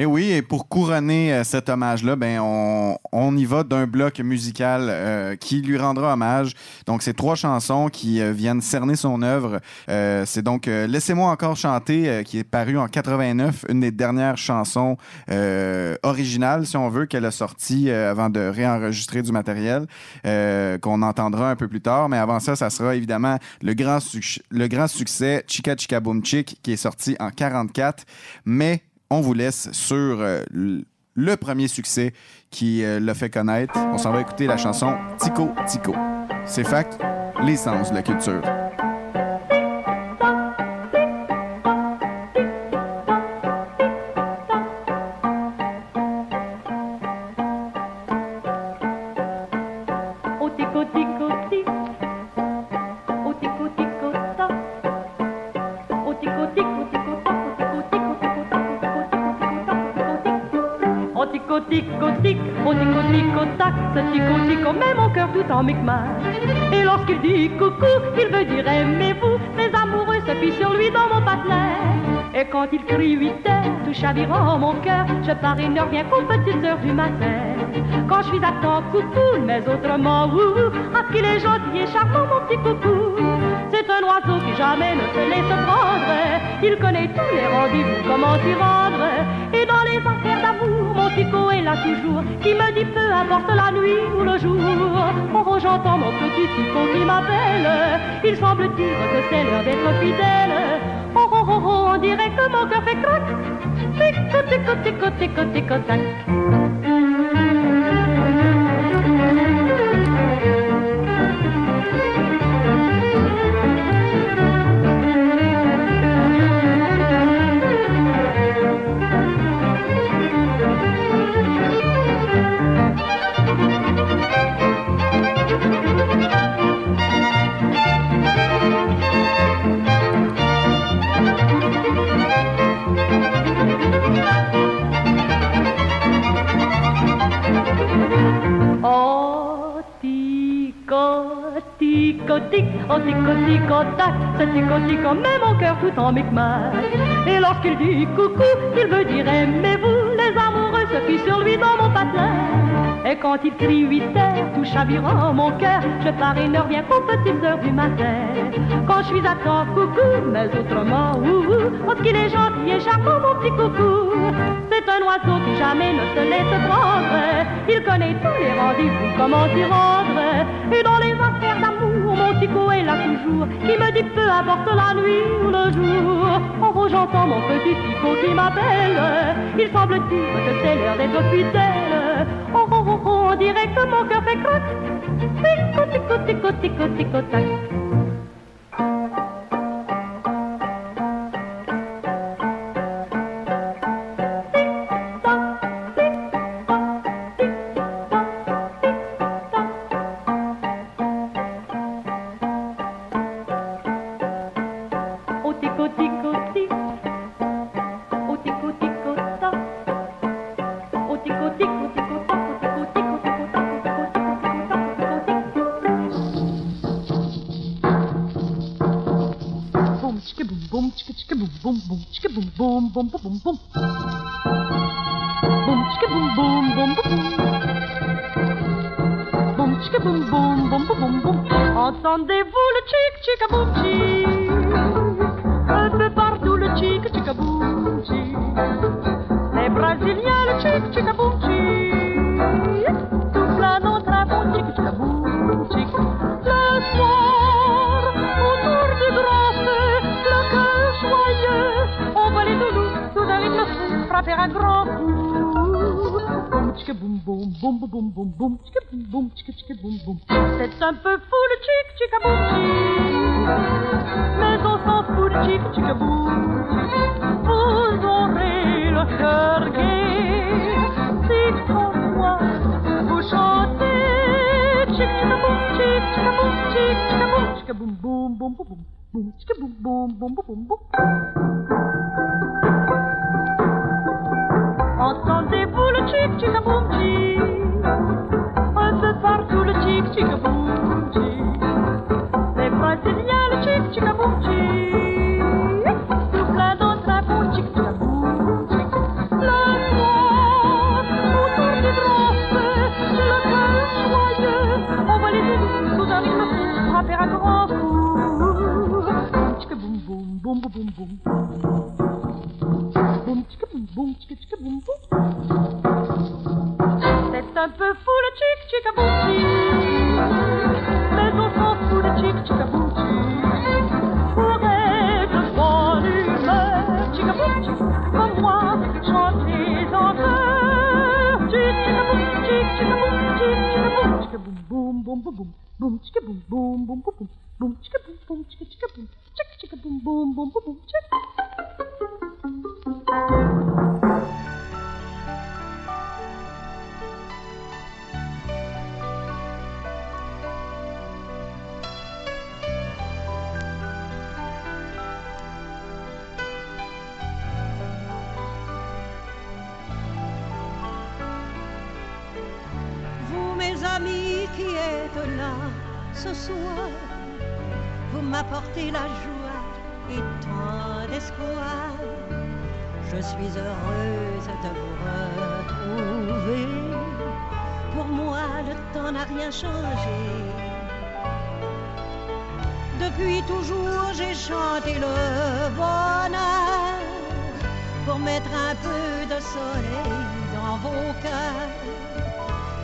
Et oui, et pour couronner euh, cet hommage-là, ben on, on y va d'un bloc musical euh, qui lui rendra hommage. Donc, c'est trois chansons qui euh, viennent cerner son œuvre. Euh, c'est donc euh, Laissez-moi encore chanter, qui est paru en 89, une des dernières chansons originales, si on veut, qu'elle a sorties euh, avant de réenregistrer du matériel, qu'on entendra un peu plus tard. Mais avant ça, ça sera évidemment le grand, le grand succès Chica Chica Boom Chick, qui est sorti en 44. Mais on vous laisse sur euh, le premier succès qui euh, l'a fait connaître. On s'en va écouter la chanson Tico Tico. C'est fact, l'essence de la culture. Au tico tico tic, au tico tico tac, ce tico tico met mon cœur tout en micmac. Et lorsqu'il dit coucou, il veut dire aimez-vous, mes amoureux se fient sur lui dans mon patelin. Et quand il crie huit heures, tout chavirant mon cœur, je pars et ne reviens qu'aux petites heures du matin. Quand je suis à temps coucou, mais autrement ouhou, ah qu'il est gentil et charmant mon petit coucou. C'est un oiseau qui jamais ne se laisse prendre, il connaît tous les rendez-vous, comment s'y rendre. Les affaires d'amour, mon tico est là toujours, qui me dit peu importe la nuit ou le jour. Oh, oh, j'entends mon petit tico qui m'appelle, il semble dire que c'est l'heure d'être fidèle. Oh, oh, oh, oh, on dirait que mon cœur fait crac. Tico, tico, tico, tico, tac. tic, oh tic, oh tic, tac, ce tic, oh tic, oh met mon cœur tout en micmac. Et lorsqu'il dit coucou, il veut dire aimez-vous, les amoureux se fient sur lui dans mon patelin. Et quand il crie huit heures, tout chavirant mon cœur, je pars et ne reviens qu'aux petites heures du matin. Quand je suis à temps, coucou, mais autrement, ouhou, oh qu'il est gentil et charmant, mon petit coucou. C'est un oiseau qui jamais ne se laisse prendre. Il connaît tous les rendez-vous, comment s'y rendre. Qui me dit peu importe la nuit ou le jour. En gros, j'entends mon petit Tico qui m'appelle. Il semble-t-il que c'est l'heure d'être fidèle. Oh, oh, on dirait que mon cœur fait tico, tico, tac. Oh boom boom boom boom boom. Boom chicka boom boom boom boom boom. Boum chicka boum boum boum boum boum boum. Entendez-vous le chic chicka boum chic Un peu partout le chic chicka boum chic Les Brésiliens le chic chicka boum chic Boum boum boum boum boum boum boum boum boum boum. C'est un peu fou le chic chicka boum chic, mais on s'en fout le chic chicka boum chic. Vous aurez le cœur gai si moi vous chantez chic chicka boum chic chicka boum chic chicka boum chicka boum boum boum boum boum chicka boum boum boum boum Je suis heureuse de vous retrouver. Pour moi, le temps n'a rien changé. Depuis toujours, j'ai chanté le bonheur pour mettre un peu de soleil dans vos cœurs.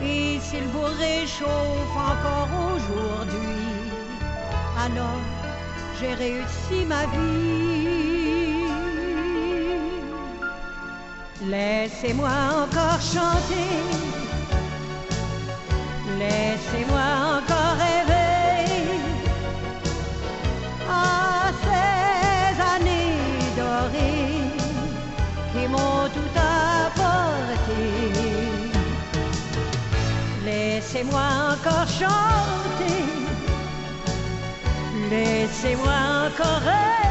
Et s'il vous réchauffe encore aujourd'hui, alors j'ai réussi ma vie. Laissez-moi encore chanter, laissez-moi encore rêver. À ces années dorées qui m'ont tout apporté. Laissez-moi encore chanter, laissez-moi encore rêver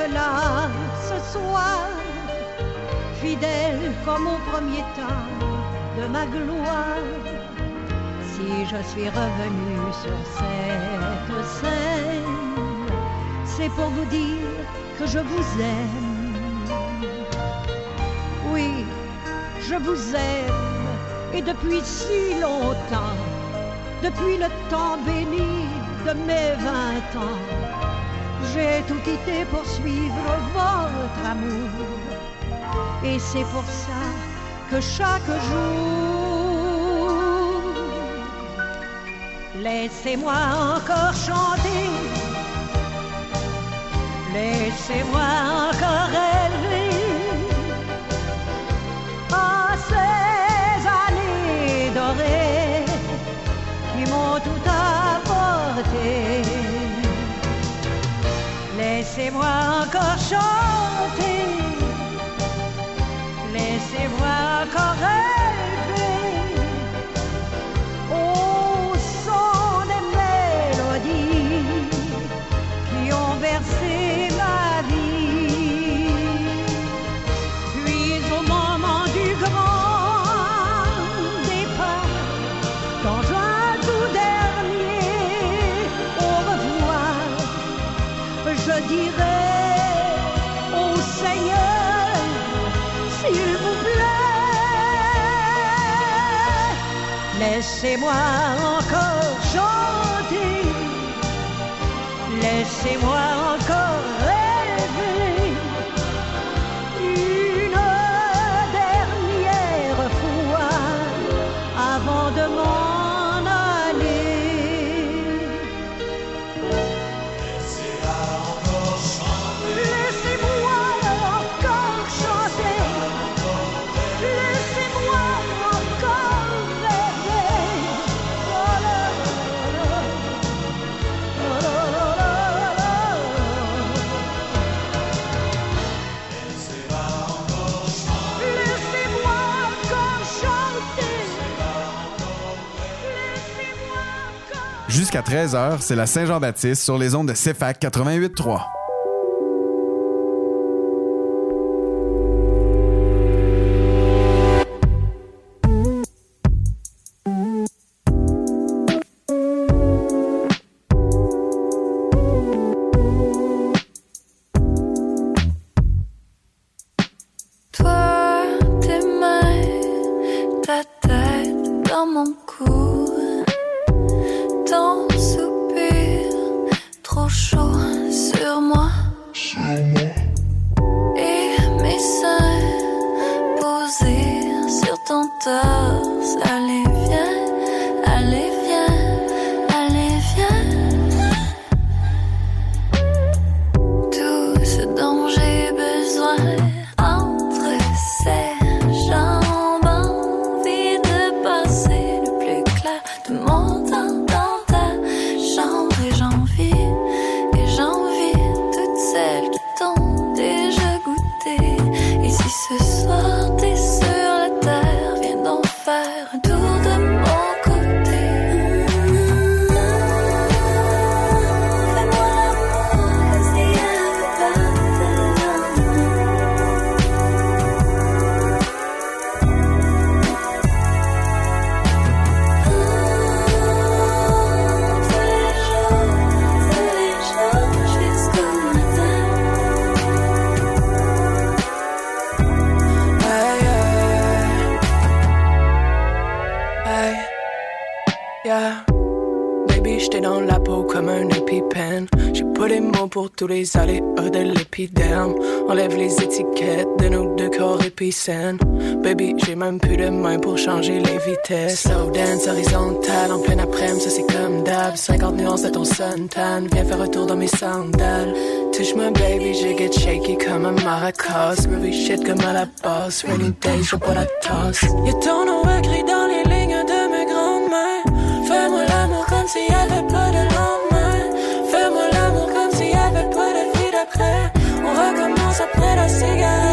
êtes là ce soir, fidèles comme au premier temps de ma gloire, si je suis revenu sur cette scène, c'est pour vous dire que je vous aime. Oui, je vous aime, et depuis si longtemps, depuis le temps béni de mes vingt ans, j'ai tout quitté pour suivre votre amour. Et c'est pour ça que chaque jour, laissez-moi encore chanter, laissez-moi encore Laissez-moi encore chanter. Laissez-moi encore chanter, laissez-moi Jusqu'à 13h, c'est la Saint-Jean-Baptiste sur les ondes de CFAC 88.3. tous les aléas de l'épiderme. Enlève les étiquettes de nos deux corps épicènes. Baby, j'ai même plus de main pour changer les vitesses. Slow dance horizontal en plein après-midi, ça c'est comme d'hab. 50 nuances de ton suntan, viens faire retour dans mes sandales. Touche-moi, baby, j'ai get shaky comme un maracas. Groovy shit comme à la bosse. Rainy days, je pas la tasse. Y'a ton nom écrit dans les lignes de mes grandes mains. Fais-moi l'amour comme si elle On recommence après la cigarette.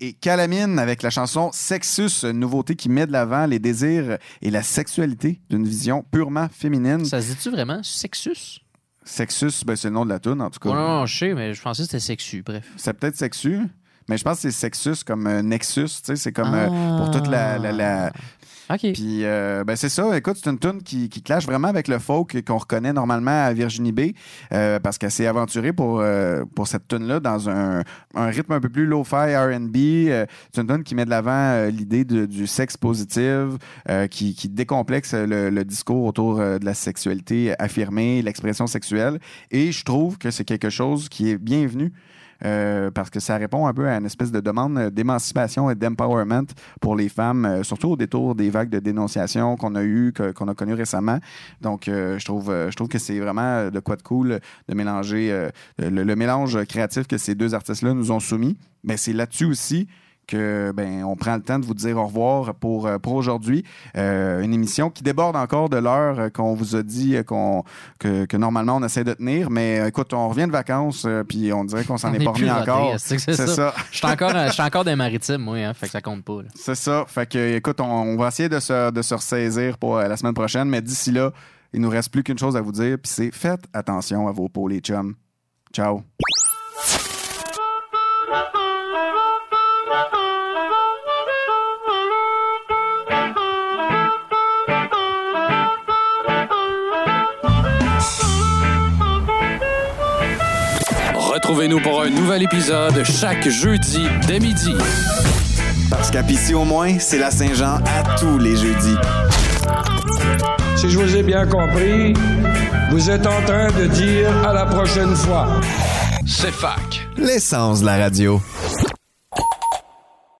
Et Calamine avec la chanson Sexus, une nouveauté qui met de l'avant les désirs et la sexualité d'une vision purement féminine. Ça se dit-tu vraiment? Sexus? Sexus, ben, c'est le nom de la tune en tout cas. Oh, non, non, je sais, mais je pensais que c'était sexu, bref. C'est peut-être Sexu, mais je pense que c'est Sexus comme euh, Nexus, tu sais, c'est comme euh, pour toute la... la, la- OK. Puis, euh, ben c'est ça. Écoute, c'est une tune qui, qui clash vraiment avec le folk qu'on reconnaît normalement à Virginie B, euh, parce qu'elle s'est aventurée pour, euh, pour cette tune-là dans un, un rythme un peu plus low-fi R&B. C'est une tune qui met de l'avant l'idée du sexe positif, qui, qui décomplexe le, discours autour de la sexualité affirmée, l'expression sexuelle. Et je trouve que c'est quelque chose qui est bienvenu. Euh, parce que ça répond un peu à une espèce de demande d'émancipation et d'empowerment pour les femmes, euh, surtout au détour des vagues de dénonciation qu'on a eues, qu'on a connues récemment. Donc, euh, je, trouve, que c'est vraiment de quoi de cool de mélanger le, le mélange créatif que ces deux artistes-là nous ont soumis. Mais c'est là-dessus aussi que ben on prend le temps de vous dire au revoir pour, euh, pour aujourd'hui. Euh, une émission qui déborde encore de l'heure euh, qu'on vous a dit qu'on que, que normalement on essaie de tenir. Mais écoute, on revient de vacances puis on dirait qu'on s'en est est pas remis encore. c'est ça. Je suis encore, je suis encore des maritimes, moi, hein, fait que ça compte pas. C'est ça. Fait que, écoute, on, on va essayer de se, de se ressaisir pour la semaine prochaine, mais d'ici là, il nous reste plus qu'une chose à vous dire, puis c'est faites attention à vos peaux, les chums. Ciao. Retrouvez-nous pour un nouvel épisode chaque jeudi dès midi. Parce qu'à Pissy au moins, c'est la Saint-Jean à tous les jeudis. Si je vous ai bien compris, vous êtes en train de dire à la prochaine fois. C'est fac. L'essence de la radio.